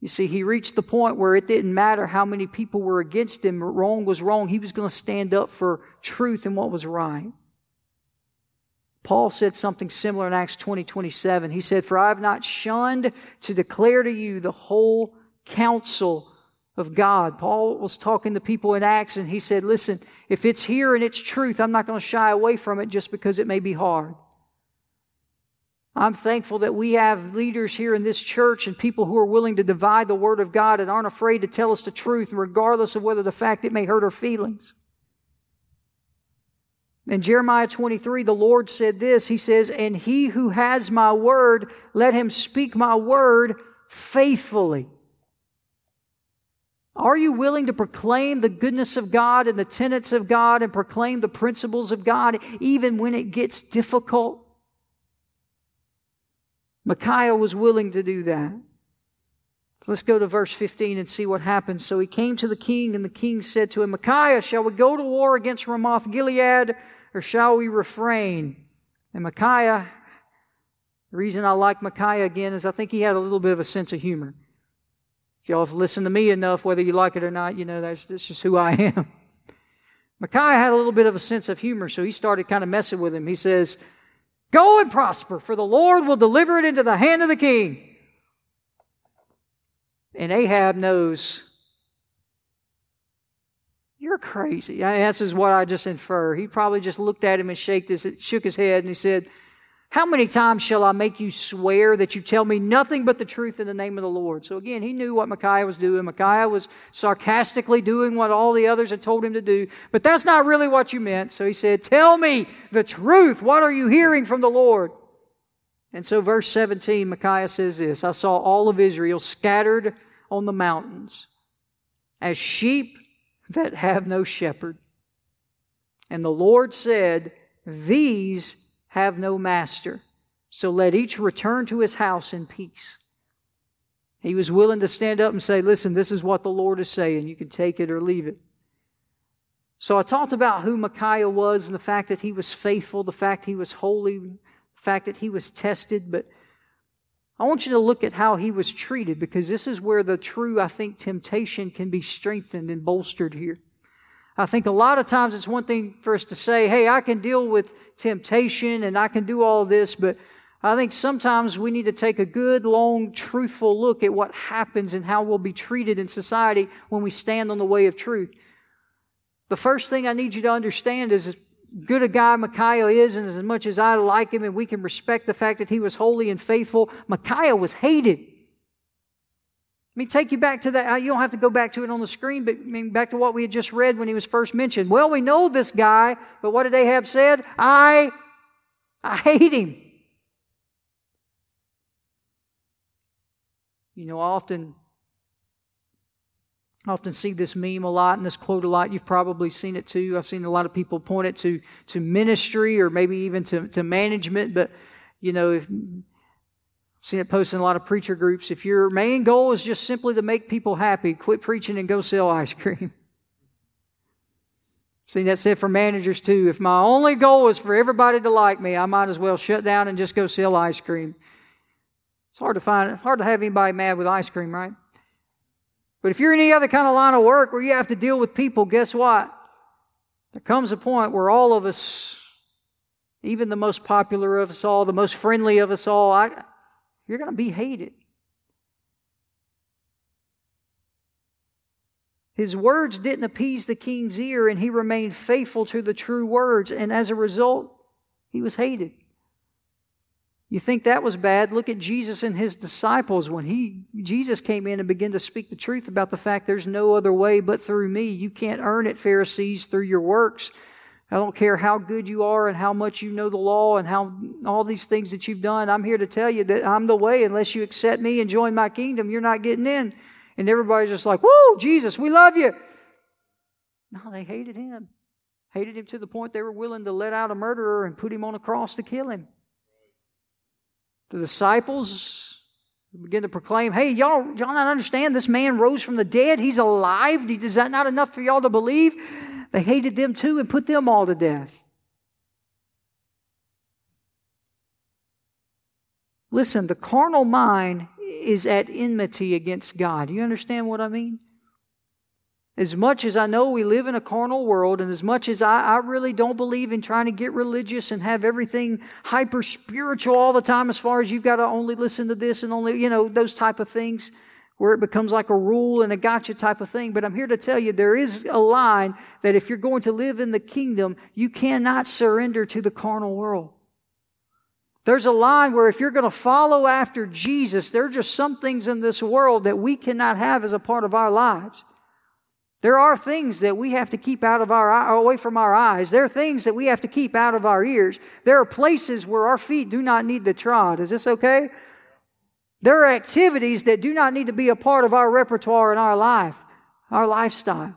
You see, he reached the point where it didn't matter how many people were against him. Wrong was wrong. He was going to stand up for truth and what was right. Paul said something similar in Acts 20 27. He said, For I have not shunned to declare to you the whole counsel of God. Paul was talking to people in Acts and he said, Listen, if it's here and it's truth, I'm not going to shy away from it just because it may be hard. I'm thankful that we have leaders here in this church and people who are willing to divide the Word of God and aren't afraid to tell us the truth, regardless of whether the fact it may hurt our feelings. In Jeremiah 23, the Lord said this He says, And he who has my word, let him speak my word faithfully. Are you willing to proclaim the goodness of God and the tenets of God and proclaim the principles of God even when it gets difficult? Micaiah was willing to do that. Let's go to verse 15 and see what happens. So he came to the king, and the king said to him, Micaiah, shall we go to war against Ramoth Gilead, or shall we refrain? And Micaiah, the reason I like Micaiah again is I think he had a little bit of a sense of humor. If y'all have listened to me enough, whether you like it or not, you know that's, that's just who I [laughs] am. Micaiah had a little bit of a sense of humor, so he started kind of messing with him. He says, Go and prosper, for the Lord will deliver it into the hand of the king. And Ahab knows you're crazy. This is what I just infer. He probably just looked at him and his, shook his head and he said, how many times shall I make you swear that you tell me nothing but the truth in the name of the Lord? So again, he knew what Micaiah was doing. Micaiah was sarcastically doing what all the others had told him to do, but that's not really what you meant. So he said, Tell me the truth. What are you hearing from the Lord? And so, verse 17, Micaiah says this I saw all of Israel scattered on the mountains as sheep that have no shepherd. And the Lord said, These have no master. So let each return to his house in peace. He was willing to stand up and say, Listen, this is what the Lord is saying. You can take it or leave it. So I talked about who Micaiah was and the fact that he was faithful, the fact he was holy, the fact that he was tested. But I want you to look at how he was treated because this is where the true, I think, temptation can be strengthened and bolstered here. I think a lot of times it's one thing for us to say, hey, I can deal with temptation and I can do all this, but I think sometimes we need to take a good, long, truthful look at what happens and how we'll be treated in society when we stand on the way of truth. The first thing I need you to understand is as good a guy Micaiah is, and as much as I like him and we can respect the fact that he was holy and faithful, Micaiah was hated. Let me take you back to that. You don't have to go back to it on the screen, but I mean, back to what we had just read when he was first mentioned. Well, we know this guy, but what did Ahab said? I, I hate him. You know, I often, often see this meme a lot and this quote a lot. You've probably seen it too. I've seen a lot of people point it to, to ministry or maybe even to, to management, but you know, if seen it posted in a lot of preacher groups. If your main goal is just simply to make people happy, quit preaching and go sell [laughs] ice cream. See, that's it for managers too. If my only goal is for everybody to like me, I might as well shut down and just go sell ice cream. It's hard to find, it's hard to have anybody mad with ice cream, right? But if you're in any other kind of line of work where you have to deal with people, guess what? There comes a point where all of us, even the most popular of us all, the most friendly of us all, I, you're going to be hated. His words didn't appease the king's ear, and he remained faithful to the true words, and as a result, he was hated. You think that was bad? Look at Jesus and his disciples when he Jesus came in and began to speak the truth about the fact there's no other way but through me. You can't earn it, Pharisees, through your works. I don't care how good you are and how much you know the law and how all these things that you've done. I'm here to tell you that I'm the way. Unless you accept me and join my kingdom, you're not getting in. And everybody's just like, Whoa, Jesus, we love you. No, they hated him. Hated him to the point they were willing to let out a murderer and put him on a cross to kill him. The disciples begin to proclaim, Hey, y'all, y'all not understand this man rose from the dead. He's alive. Is that not enough for y'all to believe? They hated them too and put them all to death. Listen, the carnal mind is at enmity against God. Do you understand what I mean? As much as I know we live in a carnal world, and as much as I, I really don't believe in trying to get religious and have everything hyper spiritual all the time, as far as you've got to only listen to this and only, you know, those type of things where it becomes like a rule and a gotcha type of thing. But I'm here to tell you there is a line that if you're going to live in the kingdom, you cannot surrender to the carnal world. There's a line where if you're going to follow after Jesus, there are just some things in this world that we cannot have as a part of our lives. There are things that we have to keep out of our away from our eyes. There are things that we have to keep out of our ears. There are places where our feet do not need to trod. Is this okay? There are activities that do not need to be a part of our repertoire in our life, our lifestyle.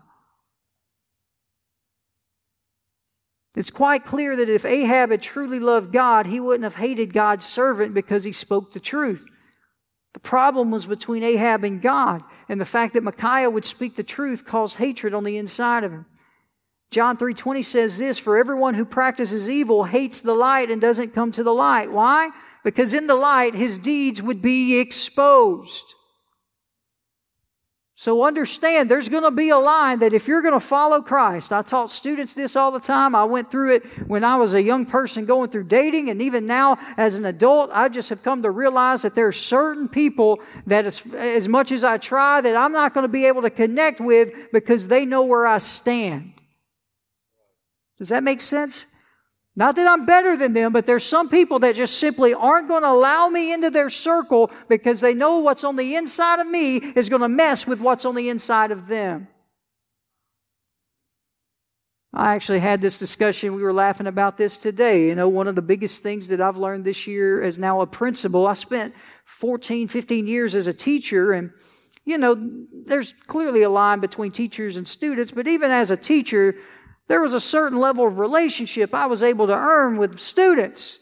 It's quite clear that if Ahab had truly loved God, he wouldn't have hated God's servant because he spoke the truth. The problem was between Ahab and God, and the fact that Micaiah would speak the truth caused hatred on the inside of him. John 3:20 says this, for everyone who practices evil hates the light and doesn't come to the light. Why? Because in the light his deeds would be exposed. So understand there's going to be a line that if you're going to follow Christ, I taught students this all the time. I went through it when I was a young person going through dating, and even now as an adult, I just have come to realize that there are certain people that as, as much as I try, that I'm not going to be able to connect with because they know where I stand. Does that make sense? Not that I'm better than them, but there's some people that just simply aren't going to allow me into their circle because they know what's on the inside of me is going to mess with what's on the inside of them. I actually had this discussion. We were laughing about this today. You know, one of the biggest things that I've learned this year as now a principal, I spent 14, 15 years as a teacher and you know, there's clearly a line between teachers and students, but even as a teacher, there was a certain level of relationship I was able to earn with students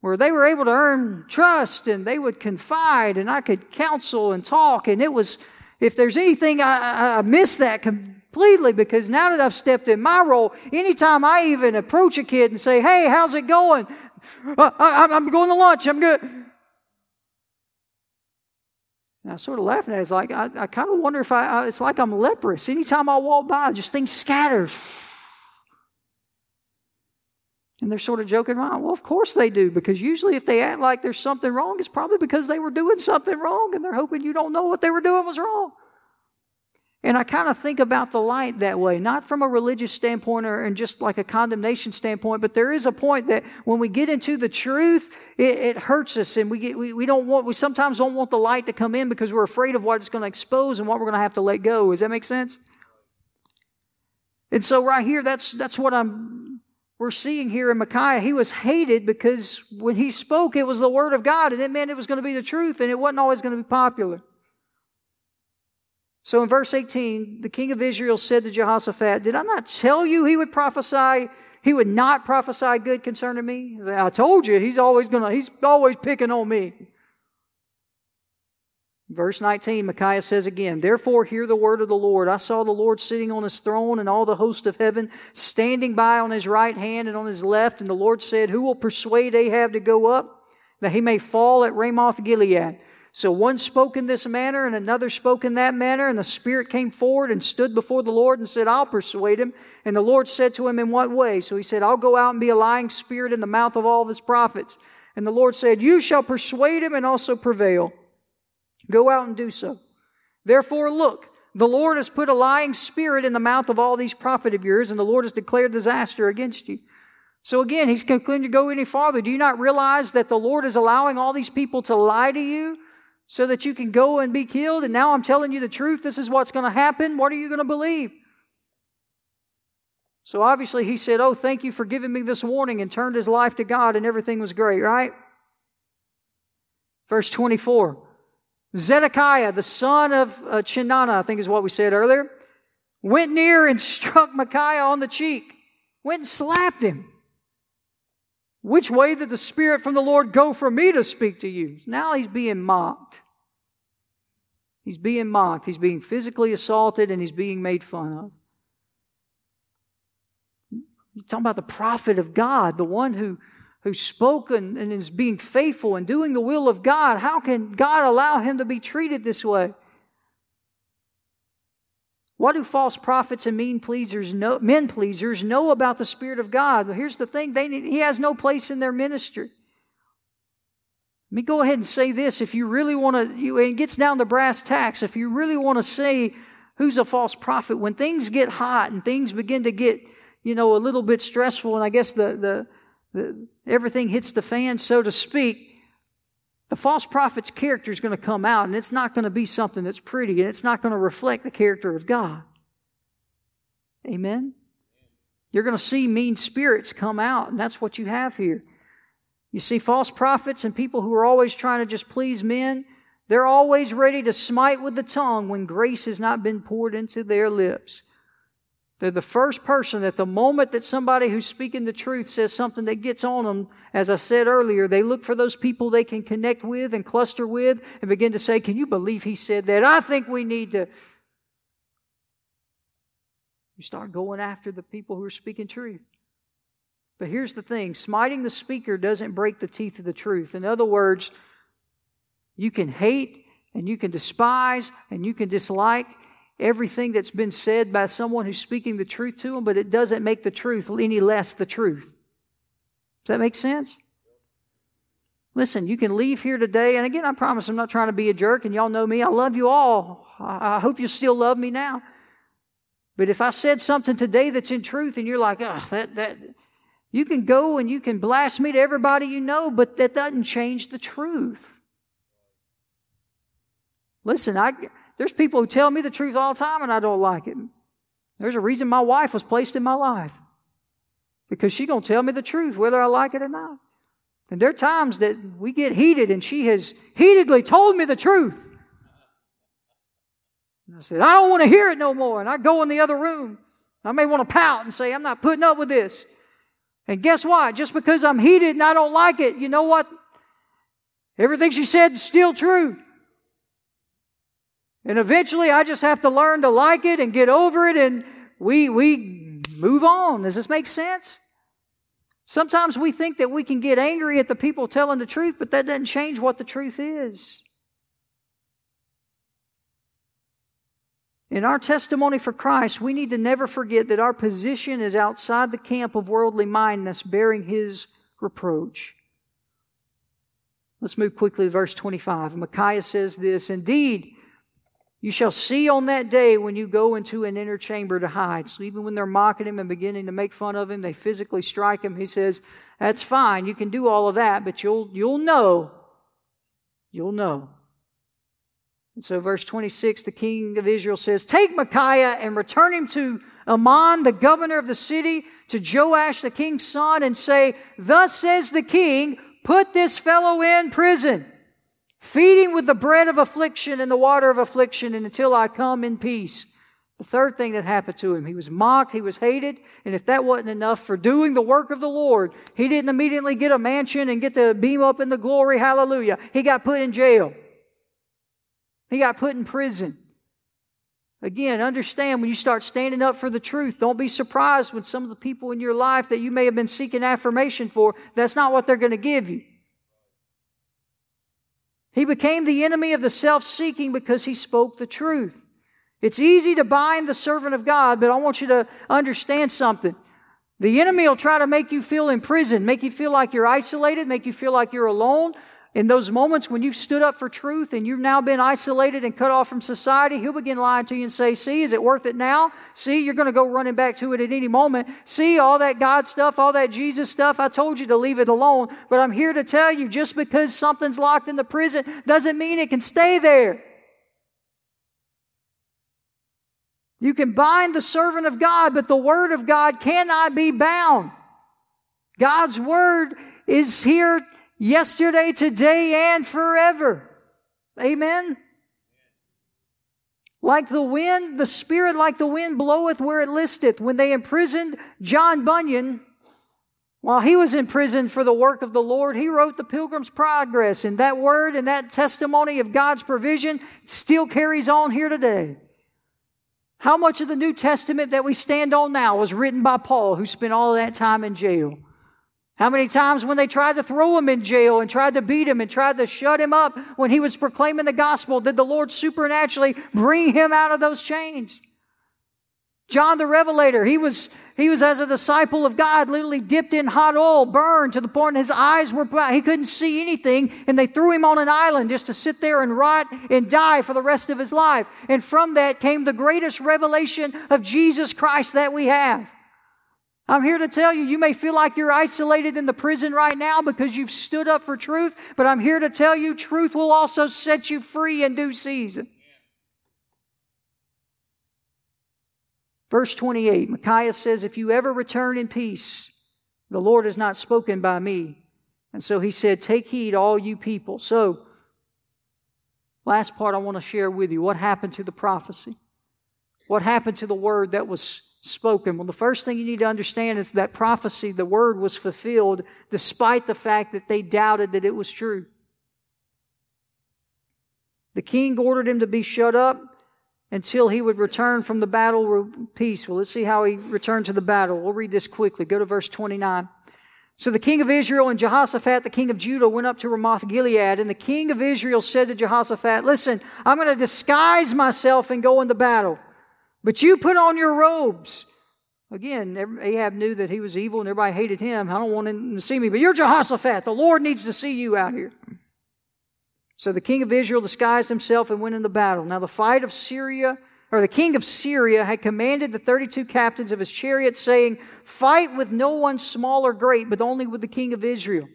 where they were able to earn trust and they would confide and I could counsel and talk. And it was, if there's anything, I, I miss that completely because now that I've stepped in my role, anytime I even approach a kid and say, Hey, how's it going? Uh, I, am going to lunch. I'm good. And I sort of laughing at it. It's like, I, I kind of wonder if I, it's like I'm leprous. Anytime I walk by, just things scatters. And they're sort of joking around. Well, of course they do, because usually if they act like there's something wrong, it's probably because they were doing something wrong and they're hoping you don't know what they were doing was wrong. And I kind of think about the light that way, not from a religious standpoint or and just like a condemnation standpoint, but there is a point that when we get into the truth, it, it hurts us and we get, we, we don't want, we sometimes don't want the light to come in because we're afraid of what it's going to expose and what we're going to have to let go. Does that make sense? And so right here, that's, that's what I'm, we're seeing here in Micaiah. He was hated because when he spoke, it was the word of God and it meant it was going to be the truth and it wasn't always going to be popular. So in verse 18, the king of Israel said to Jehoshaphat, Did I not tell you he would prophesy? He would not prophesy good concerning me? I told you, he's always gonna, he's always picking on me. Verse 19, Micaiah says again, Therefore hear the word of the Lord. I saw the Lord sitting on his throne and all the host of heaven standing by on his right hand and on his left. And the Lord said, Who will persuade Ahab to go up that he may fall at Ramoth Gilead? So one spoke in this manner and another spoke in that manner, and the Spirit came forward and stood before the Lord and said, I'll persuade him. And the Lord said to him, In what way? So he said, I'll go out and be a lying spirit in the mouth of all his prophets. And the Lord said, You shall persuade him and also prevail. Go out and do so. Therefore, look, the Lord has put a lying spirit in the mouth of all these prophets of yours, and the Lord has declared disaster against you. So again, he's concluding to go any farther. Do you not realize that the Lord is allowing all these people to lie to you? So that you can go and be killed. And now I'm telling you the truth. This is what's going to happen. What are you going to believe? So obviously he said, Oh, thank you for giving me this warning, and turned his life to God, and everything was great, right? Verse 24 Zedekiah, the son of uh, Chenaanah, I think is what we said earlier, went near and [laughs] struck Micaiah on the cheek, went and slapped him. Which way did the Spirit from the Lord go for me to speak to you? Now he's being mocked. He's being mocked. He's being physically assaulted and he's being made fun of. You're talking about the prophet of God, the one who, who's spoken and is being faithful and doing the will of God. How can God allow him to be treated this way? What do false prophets and mean pleasers know, men pleasers know about the Spirit of God? Well, here's the thing they, he has no place in their ministry. Let me go ahead and say this. If you really want to, it gets down to brass tacks. If you really want to say who's a false prophet, when things get hot and things begin to get, you know, a little bit stressful, and I guess the, the, the everything hits the fan, so to speak, the false prophet's character is going to come out and it's not going to be something that's pretty and it's not going to reflect the character of God. Amen? You're going to see mean spirits come out, and that's what you have here. You see false prophets and people who are always trying to just please men. They're always ready to smite with the tongue when grace has not been poured into their lips. They're the first person at the moment that somebody who's speaking the truth says something that gets on them, as I said earlier, they look for those people they can connect with and cluster with and begin to say, Can you believe he said that? I think we need to. You start going after the people who are speaking truth. But here's the thing smiting the speaker doesn't break the teeth of the truth. In other words, you can hate and you can despise and you can dislike everything that's been said by someone who's speaking the truth to them, but it doesn't make the truth any less the truth. Does that make sense? Listen, you can leave here today, and again, I promise I'm not trying to be a jerk, and y'all know me. I love you all. I hope you still love me now. But if I said something today that's in truth, and you're like, oh, that, that, you can go and you can blast me to everybody you know, but that doesn't change the truth. Listen, I, there's people who tell me the truth all the time and I don't like it. There's a reason my wife was placed in my life. Because she's going to tell me the truth whether I like it or not. And there are times that we get heated and she has heatedly told me the truth. And I said, I don't want to hear it no more. And I go in the other room. I may want to pout and say, I'm not putting up with this. And guess what? Just because I'm heated and I don't like it, you know what? Everything she said is still true. And eventually I just have to learn to like it and get over it and we, we move on. Does this make sense? Sometimes we think that we can get angry at the people telling the truth, but that doesn't change what the truth is. In our testimony for Christ, we need to never forget that our position is outside the camp of worldly mindedness, bearing His reproach. Let's move quickly to verse 25. Micaiah says this Indeed, You shall see on that day when you go into an inner chamber to hide. So even when they're mocking him and beginning to make fun of him, they physically strike him. He says, That's fine. You can do all of that, but you'll, you'll know. You'll know. And so, verse 26, the king of Israel says, Take Micaiah and return him to Amon, the governor of the city, to Joash, the king's son, and say, Thus says the king, put this fellow in prison feeding with the bread of affliction and the water of affliction and until I come in peace. The third thing that happened to him, he was mocked, he was hated, and if that wasn't enough for doing the work of the Lord, he didn't immediately get a mansion and get to beam up in the glory, hallelujah. He got put in jail. He got put in prison. Again, understand when you start standing up for the truth, don't be surprised when some of the people in your life that you may have been seeking affirmation for, that's not what they're going to give you. He became the enemy of the self seeking because he spoke the truth. It's easy to bind the servant of God, but I want you to understand something. The enemy will try to make you feel imprisoned, make you feel like you're isolated, make you feel like you're alone, in those moments when you've stood up for truth and you've now been isolated and cut off from society, he'll begin lying to you and say, See, is it worth it now? See, you're going to go running back to it at any moment. See, all that God stuff, all that Jesus stuff, I told you to leave it alone. But I'm here to tell you just because something's locked in the prison doesn't mean it can stay there. You can bind the servant of God, but the word of God cannot be bound. God's word is here yesterday, today, and forever. Amen. Like the wind, the Spirit like the wind bloweth where it listeth. When they imprisoned John Bunyan, while he was in prison for the work of the Lord, he wrote the Pilgrim's Progress. And that word and that testimony of God's provision still carries on here today. How much of the New Testament that we stand on now was written by Paul, who spent all that time in jail? How many times when they tried to throw him in jail and tried to beat him and tried to shut him up when he was proclaiming the gospel, did the Lord supernaturally bring him out of those chains? John the Revelator, he was, he was as a disciple of God, literally dipped in hot oil, burned to the point his eyes were black. He couldn't see anything, and they threw him on an island just to sit there and rot and die for the rest of his life. And from that came the greatest revelation of Jesus Christ that we have. I'm here to tell you, you may feel like you're isolated in the prison right now because you've stood up for truth, but I'm here to tell you, truth will also set you free in due season. Verse 28, Micaiah says, If you ever return in peace, the Lord has not spoken by me. And so he said, Take heed, all you people. So, last part I want to share with you what happened to the prophecy? What happened to the word that was spoken. Well, the first thing you need to understand is that prophecy, the word was fulfilled despite the fact that they doubted that it was true. The king ordered him to be shut up until he would return from the battle peace. Well, let's see how he returned to the battle. We'll read this quickly. Go to verse 29. So the king of Israel and Jehoshaphat, the king of Judah, went up to Ramoth Gilead, and the king of Israel said to Jehoshaphat, Listen, I'm going to disguise myself and go into battle. But you put on your robes. Again, Ahab knew that he was evil and everybody hated him. I don't want him to see me, but you're Jehoshaphat. The Lord needs to see you out here. So the king of Israel disguised himself and went in the battle. Now the fight of Syria, or the king of Syria had commanded the 32 captains of his chariots, saying, Fight with no one small or great, but only with the king of Israel.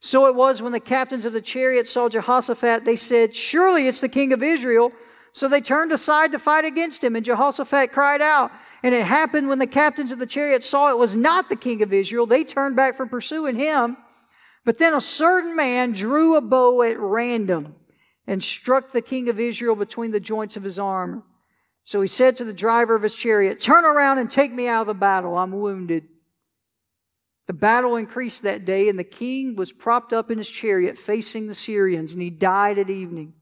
So it was when the captains of the chariots saw Jehoshaphat, they said, Surely it's the king of Israel. So they turned aside to fight against him, and Jehoshaphat cried out. And it happened when the captains of the chariots saw it was not the king of Israel, they turned back from pursuing him. But then a certain man drew a bow at random and struck the king of Israel between the joints of his arm. So he said to the driver of his chariot, Turn around and take me out of the battle. I'm wounded. The battle increased that day, and the king was propped up in his chariot facing the Syrians, and he died at evening.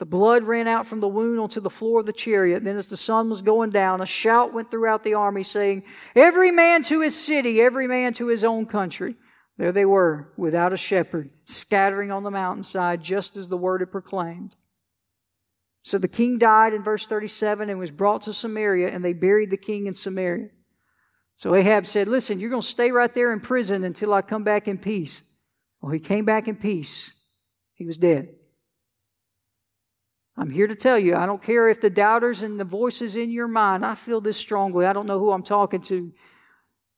The blood ran out from the wound onto the floor of the chariot. Then, as the sun was going down, a shout went throughout the army, saying, Every man to his city, every man to his own country. There they were, without a shepherd, scattering on the mountainside, just as the word had proclaimed. So the king died in verse 37 and was brought to Samaria, and they buried the king in Samaria. So Ahab said, Listen, you're going to stay right there in prison until I come back in peace. Well, he came back in peace. He was dead. I'm here to tell you, I don't care if the doubters and the voices in your mind, I feel this strongly. I don't know who I'm talking to.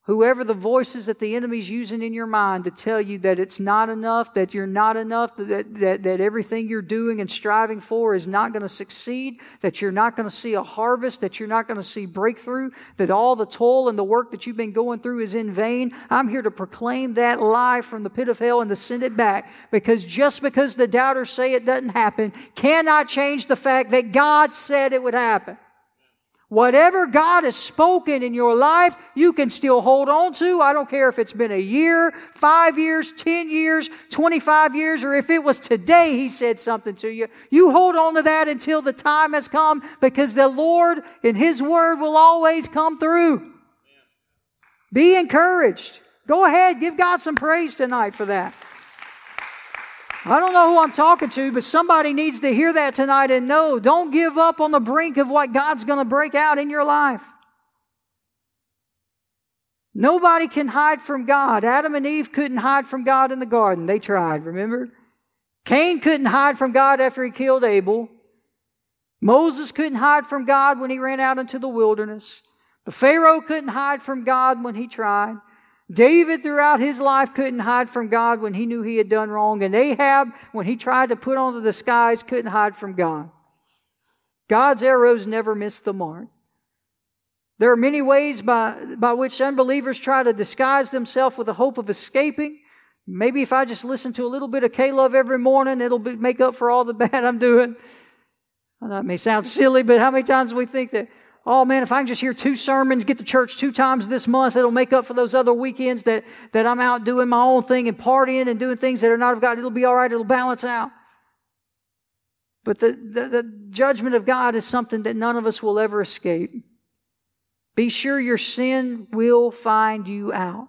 Whoever the voices that the enemy's using in your mind to tell you that it's not enough, that you're not enough, that, that, that everything you're doing and striving for is not going to succeed, that you're not going to see a harvest, that you're not going to see breakthrough, that all the toil and the work that you've been going through is in vain. I'm here to proclaim that lie from the pit of hell and to send it back because just because the doubters say it doesn't happen cannot change the fact that God said it would happen. Whatever God has spoken in your life, you can still hold on to. I don't care if it's been a year, five years, 10 years, 25 years, or if it was today He said something to you. You hold on to that until the time has come because the Lord in His Word will always come through. Be encouraged. Go ahead, give God some praise tonight for that. I don't know who I'm talking to, but somebody needs to hear that tonight and know don't give up on the brink of what God's going to break out in your life. Nobody can hide from God. Adam and Eve couldn't hide from God in the garden. They tried, remember? Cain couldn't hide from God after he killed Abel. Moses couldn't hide from God when he ran out into the wilderness. The Pharaoh couldn't hide from God when he tried. David, throughout his life, couldn't hide from God when he knew he had done wrong. And Ahab, when he tried to put on the disguise, couldn't hide from God. God's arrows never miss the mark. There are many ways by, by which unbelievers try to disguise themselves with the hope of escaping. Maybe if I just listen to a little bit of K-Love every morning, it'll be, make up for all the [laughs] bad I'm doing. That may sound silly, but how many times we think that oh man, if I can just hear two sermons, get to church two times this month, it'll make up for those other weekends that, that I'm out doing my own thing and partying and doing things that are not of God. It'll be all right. It'll balance out. But the, the, the judgment of God is something that none of us will ever escape. Be sure your sin will find you out.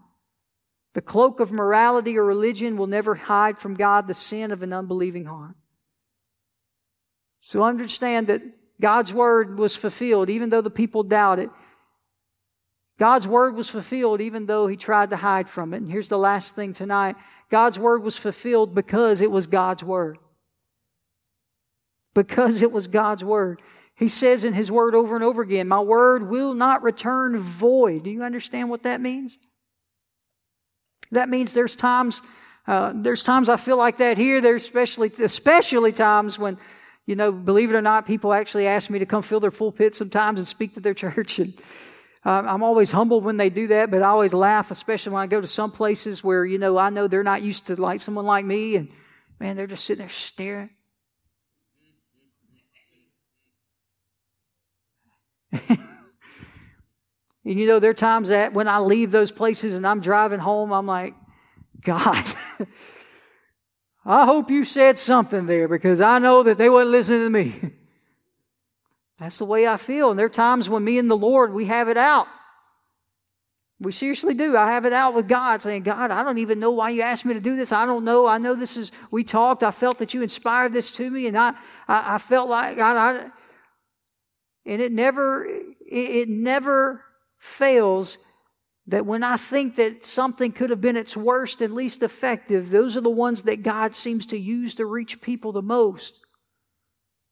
The cloak of morality or religion will never hide from God the sin of an unbelieving heart. So understand that God's word was fulfilled, even though the people doubted. It. God's word was fulfilled, even though he tried to hide from it. And here's the last thing tonight God's word was fulfilled because it was God's word. Because it was God's word. He says in his word over and over again, My word will not return void. Do you understand what that means? That means there's times, uh, there's times I feel like that here. There's especially, especially times when you know, believe it or not, people actually ask me to come fill their pulpit sometimes and speak to their [laughs] church. And uh, I'm always humbled when they do that, but I always laugh, especially when I go to some places where, you know, I know they're not used to like someone like me. And man, they're just sitting there staring. [laughs] and you know, there are times that when I leave those places and I'm driving home, I'm like, God. [laughs] I hope you said something there because I know that they wasn't listening to me. [laughs] That's the way I feel. And there are times when me and the Lord, we have it out. We seriously do. I have it out with God saying, God, I don't even know why you asked me to do this. I don't know. I know this is, we talked. I felt that you inspired this to me. And I, I, I felt like, God, I, and it never, it, it never fails that when I think that something could have been its worst and least effective, those are the ones that God seems to use to reach people the most.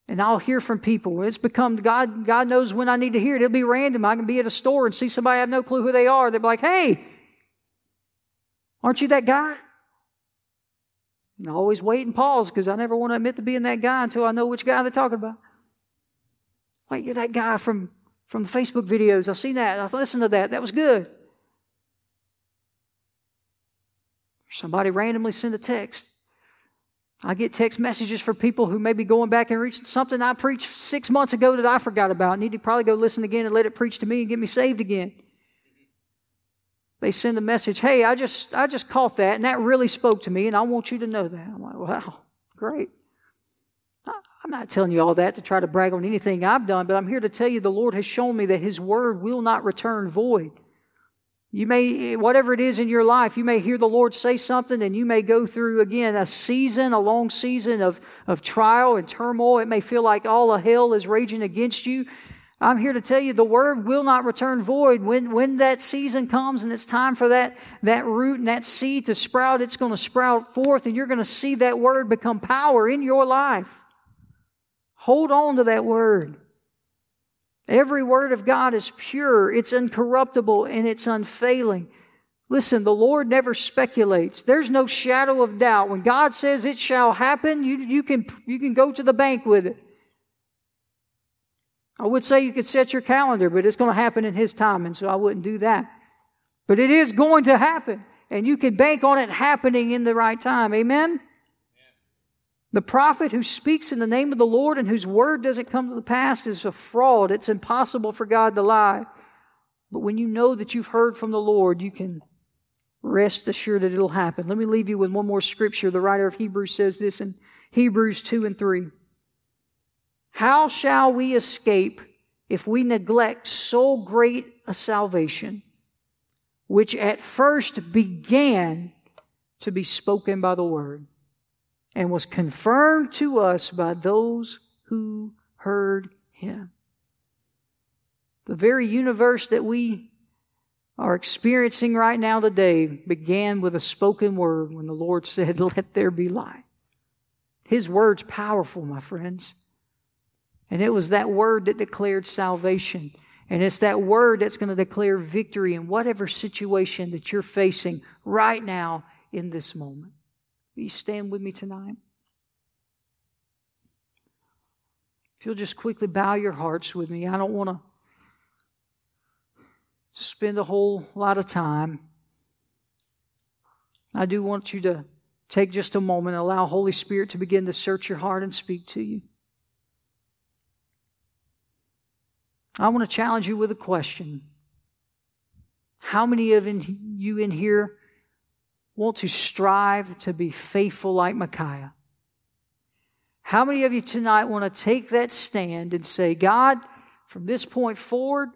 And I'll hear from people. It's become God, God knows when I need to hear it. It'll be random. I can be at a store and see somebody I have no clue who they are. They'll be like, hey, aren't you that guy? And I always wait and pause because I never want to admit to being that guy until I know which guy they're talking about. Wait, you're that guy from, from the Facebook videos. I've seen that. I've listened to that. That was good. Somebody randomly send a text. I get text messages for people who may be going back and reaching something I preached six months ago that I forgot about. I need to probably go listen again and let it preach to me and get me saved again. They send the message, hey, I just I just caught that and that really spoke to me and I want you to know that. I'm like, wow, great. I'm not telling you all that to try to brag on anything I've done, but I'm here to tell you the Lord has shown me that His word will not return void. You may, whatever it is in your life, you may hear the Lord say something and you may go through again a season, a long season of, of trial and turmoil. It may feel like all of hell is raging against you. I'm here to tell you the word will not return void. When, when that season comes and it's time for that, that root and that seed to sprout, it's going to sprout forth and you're going to see that word become power in your life. Hold on to that word. Every word of God is pure, it's incorruptible, and it's unfailing. Listen, the Lord never speculates. There's no shadow of doubt. When God says it shall happen, you, you, can, you can go to the bank with it. I would say you could set your calendar, but it's going to happen in His time, and so I wouldn't do that. But it is going to happen, and you can bank on it happening in the right time. Amen? The prophet who speaks in the name of the Lord and whose word doesn't come to the pass is a fraud. It's impossible for God to lie. But when you know that you've heard from the Lord, you can Rest assured that it'll happen. Let me leave you with one more scripture. The writer of Hebrews says this in Hebrews 2 and 3. How shall we escape if we neglect so great a salvation, which at first began to be spoken by the word and was confirmed to us by those who heard him? The very universe that we are experiencing right now today began with a spoken word when the Lord [laughs] said, Let there be light. His word's powerful, my friends. And it was that word that declared salvation. And it's that word that's going to declare victory in whatever situation that you're facing right now in this moment. Will you stand with me tonight? If you'll just quickly bow your hearts with me, I don't want to spend a whole lot of time. I do want you to take just a moment and allow Holy Spirit to begin to search your heart and speak to you. I want to challenge you with a question. How many of you in here want to strive to be faithful like Micaiah? How many of you tonight want to take that stand and say, God, from this point forward,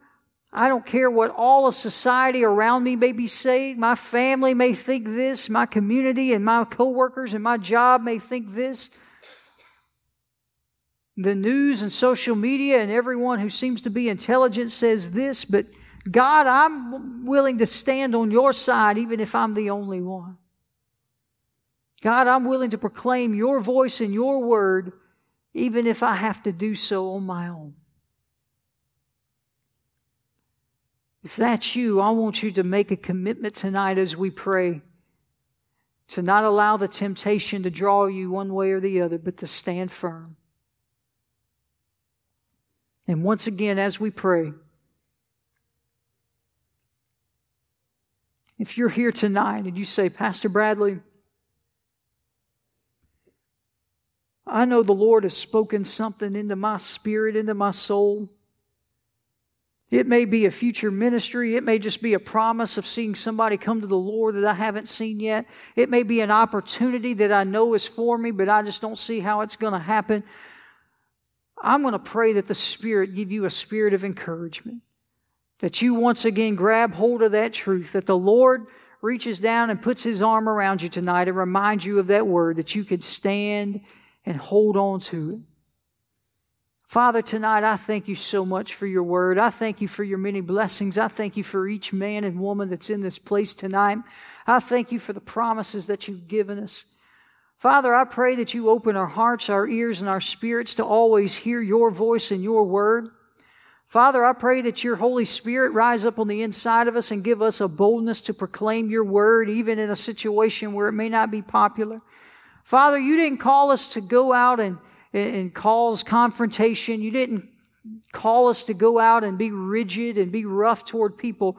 I don't care what all of society around me may be saying. My family may think this. My community and my coworkers and my job may think this. The news and social media and everyone who seems to be intelligent says this, but God, I'm willing to stand on your side even if I'm the only one. God, I'm willing to proclaim your voice and your word even if I have to do so on my own. If that's you, I want you to make a commitment tonight as we pray to not allow the temptation to draw you one way or the other, but to stand firm. And once again, as we pray, if you're here tonight and you say, Pastor Bradley, I know the Lord has spoken something into my spirit, into my soul. It may be a future ministry. It may just be a promise of seeing somebody come to the Lord that I haven't seen yet. It may be an opportunity that I know is for me, but I just don't see how it's going to happen. I'm going to pray that the Spirit give you a spirit of encouragement, that you once again grab hold of that truth, that the Lord reaches down and puts His arm around you tonight and reminds you of that word, that you can stand and hold on to it. Father, tonight I thank you so much for your word. I thank you for your many blessings. I thank you for each man and woman that's in this place tonight. I thank you for the promises that you've given us. Father, I pray that you open our hearts, our ears, and our spirits to always hear your voice and your word. Father, I pray that your Holy Spirit rise up on the inside of us and give us a boldness to proclaim your word, even in a situation where it may not be popular. Father, you didn't call us to go out and and cause confrontation. You didn't call us to go out and be rigid and be rough toward people.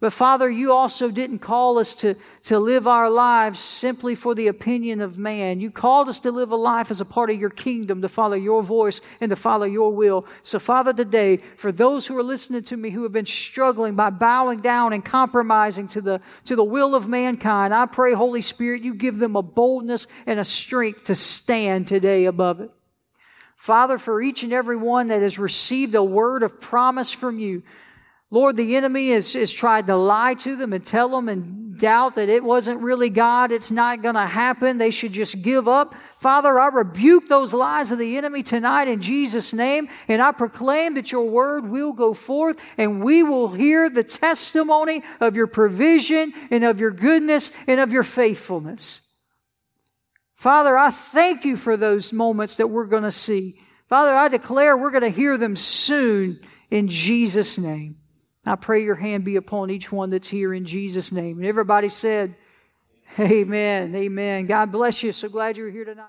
But Father, you also didn't call us to, to live our lives simply for the opinion of man. You called us to live a life as a part of your kingdom, to follow your voice and to follow your will. So Father, today, for those who are listening to me who have been struggling by bowing down and compromising to the, to the will of mankind, I pray, Holy Spirit, you give them a boldness and a strength to stand today above it. Father, for each and every one that has received a word of promise from you, Lord, the enemy has, has tried to lie to them and tell them and doubt that it wasn't really God. It's not going to happen. They should just give up. Father, I rebuke those lies of the enemy tonight in Jesus' name. And I proclaim that your word will go forth and we will hear the testimony of your provision and of your goodness and of your faithfulness. Father, I thank you for those moments that we're going to see. Father, I declare we're going to hear them soon in Jesus' name. I pray your hand be upon each one that's here in Jesus' name. And everybody said, Amen. Amen. God bless you. So glad you're here tonight.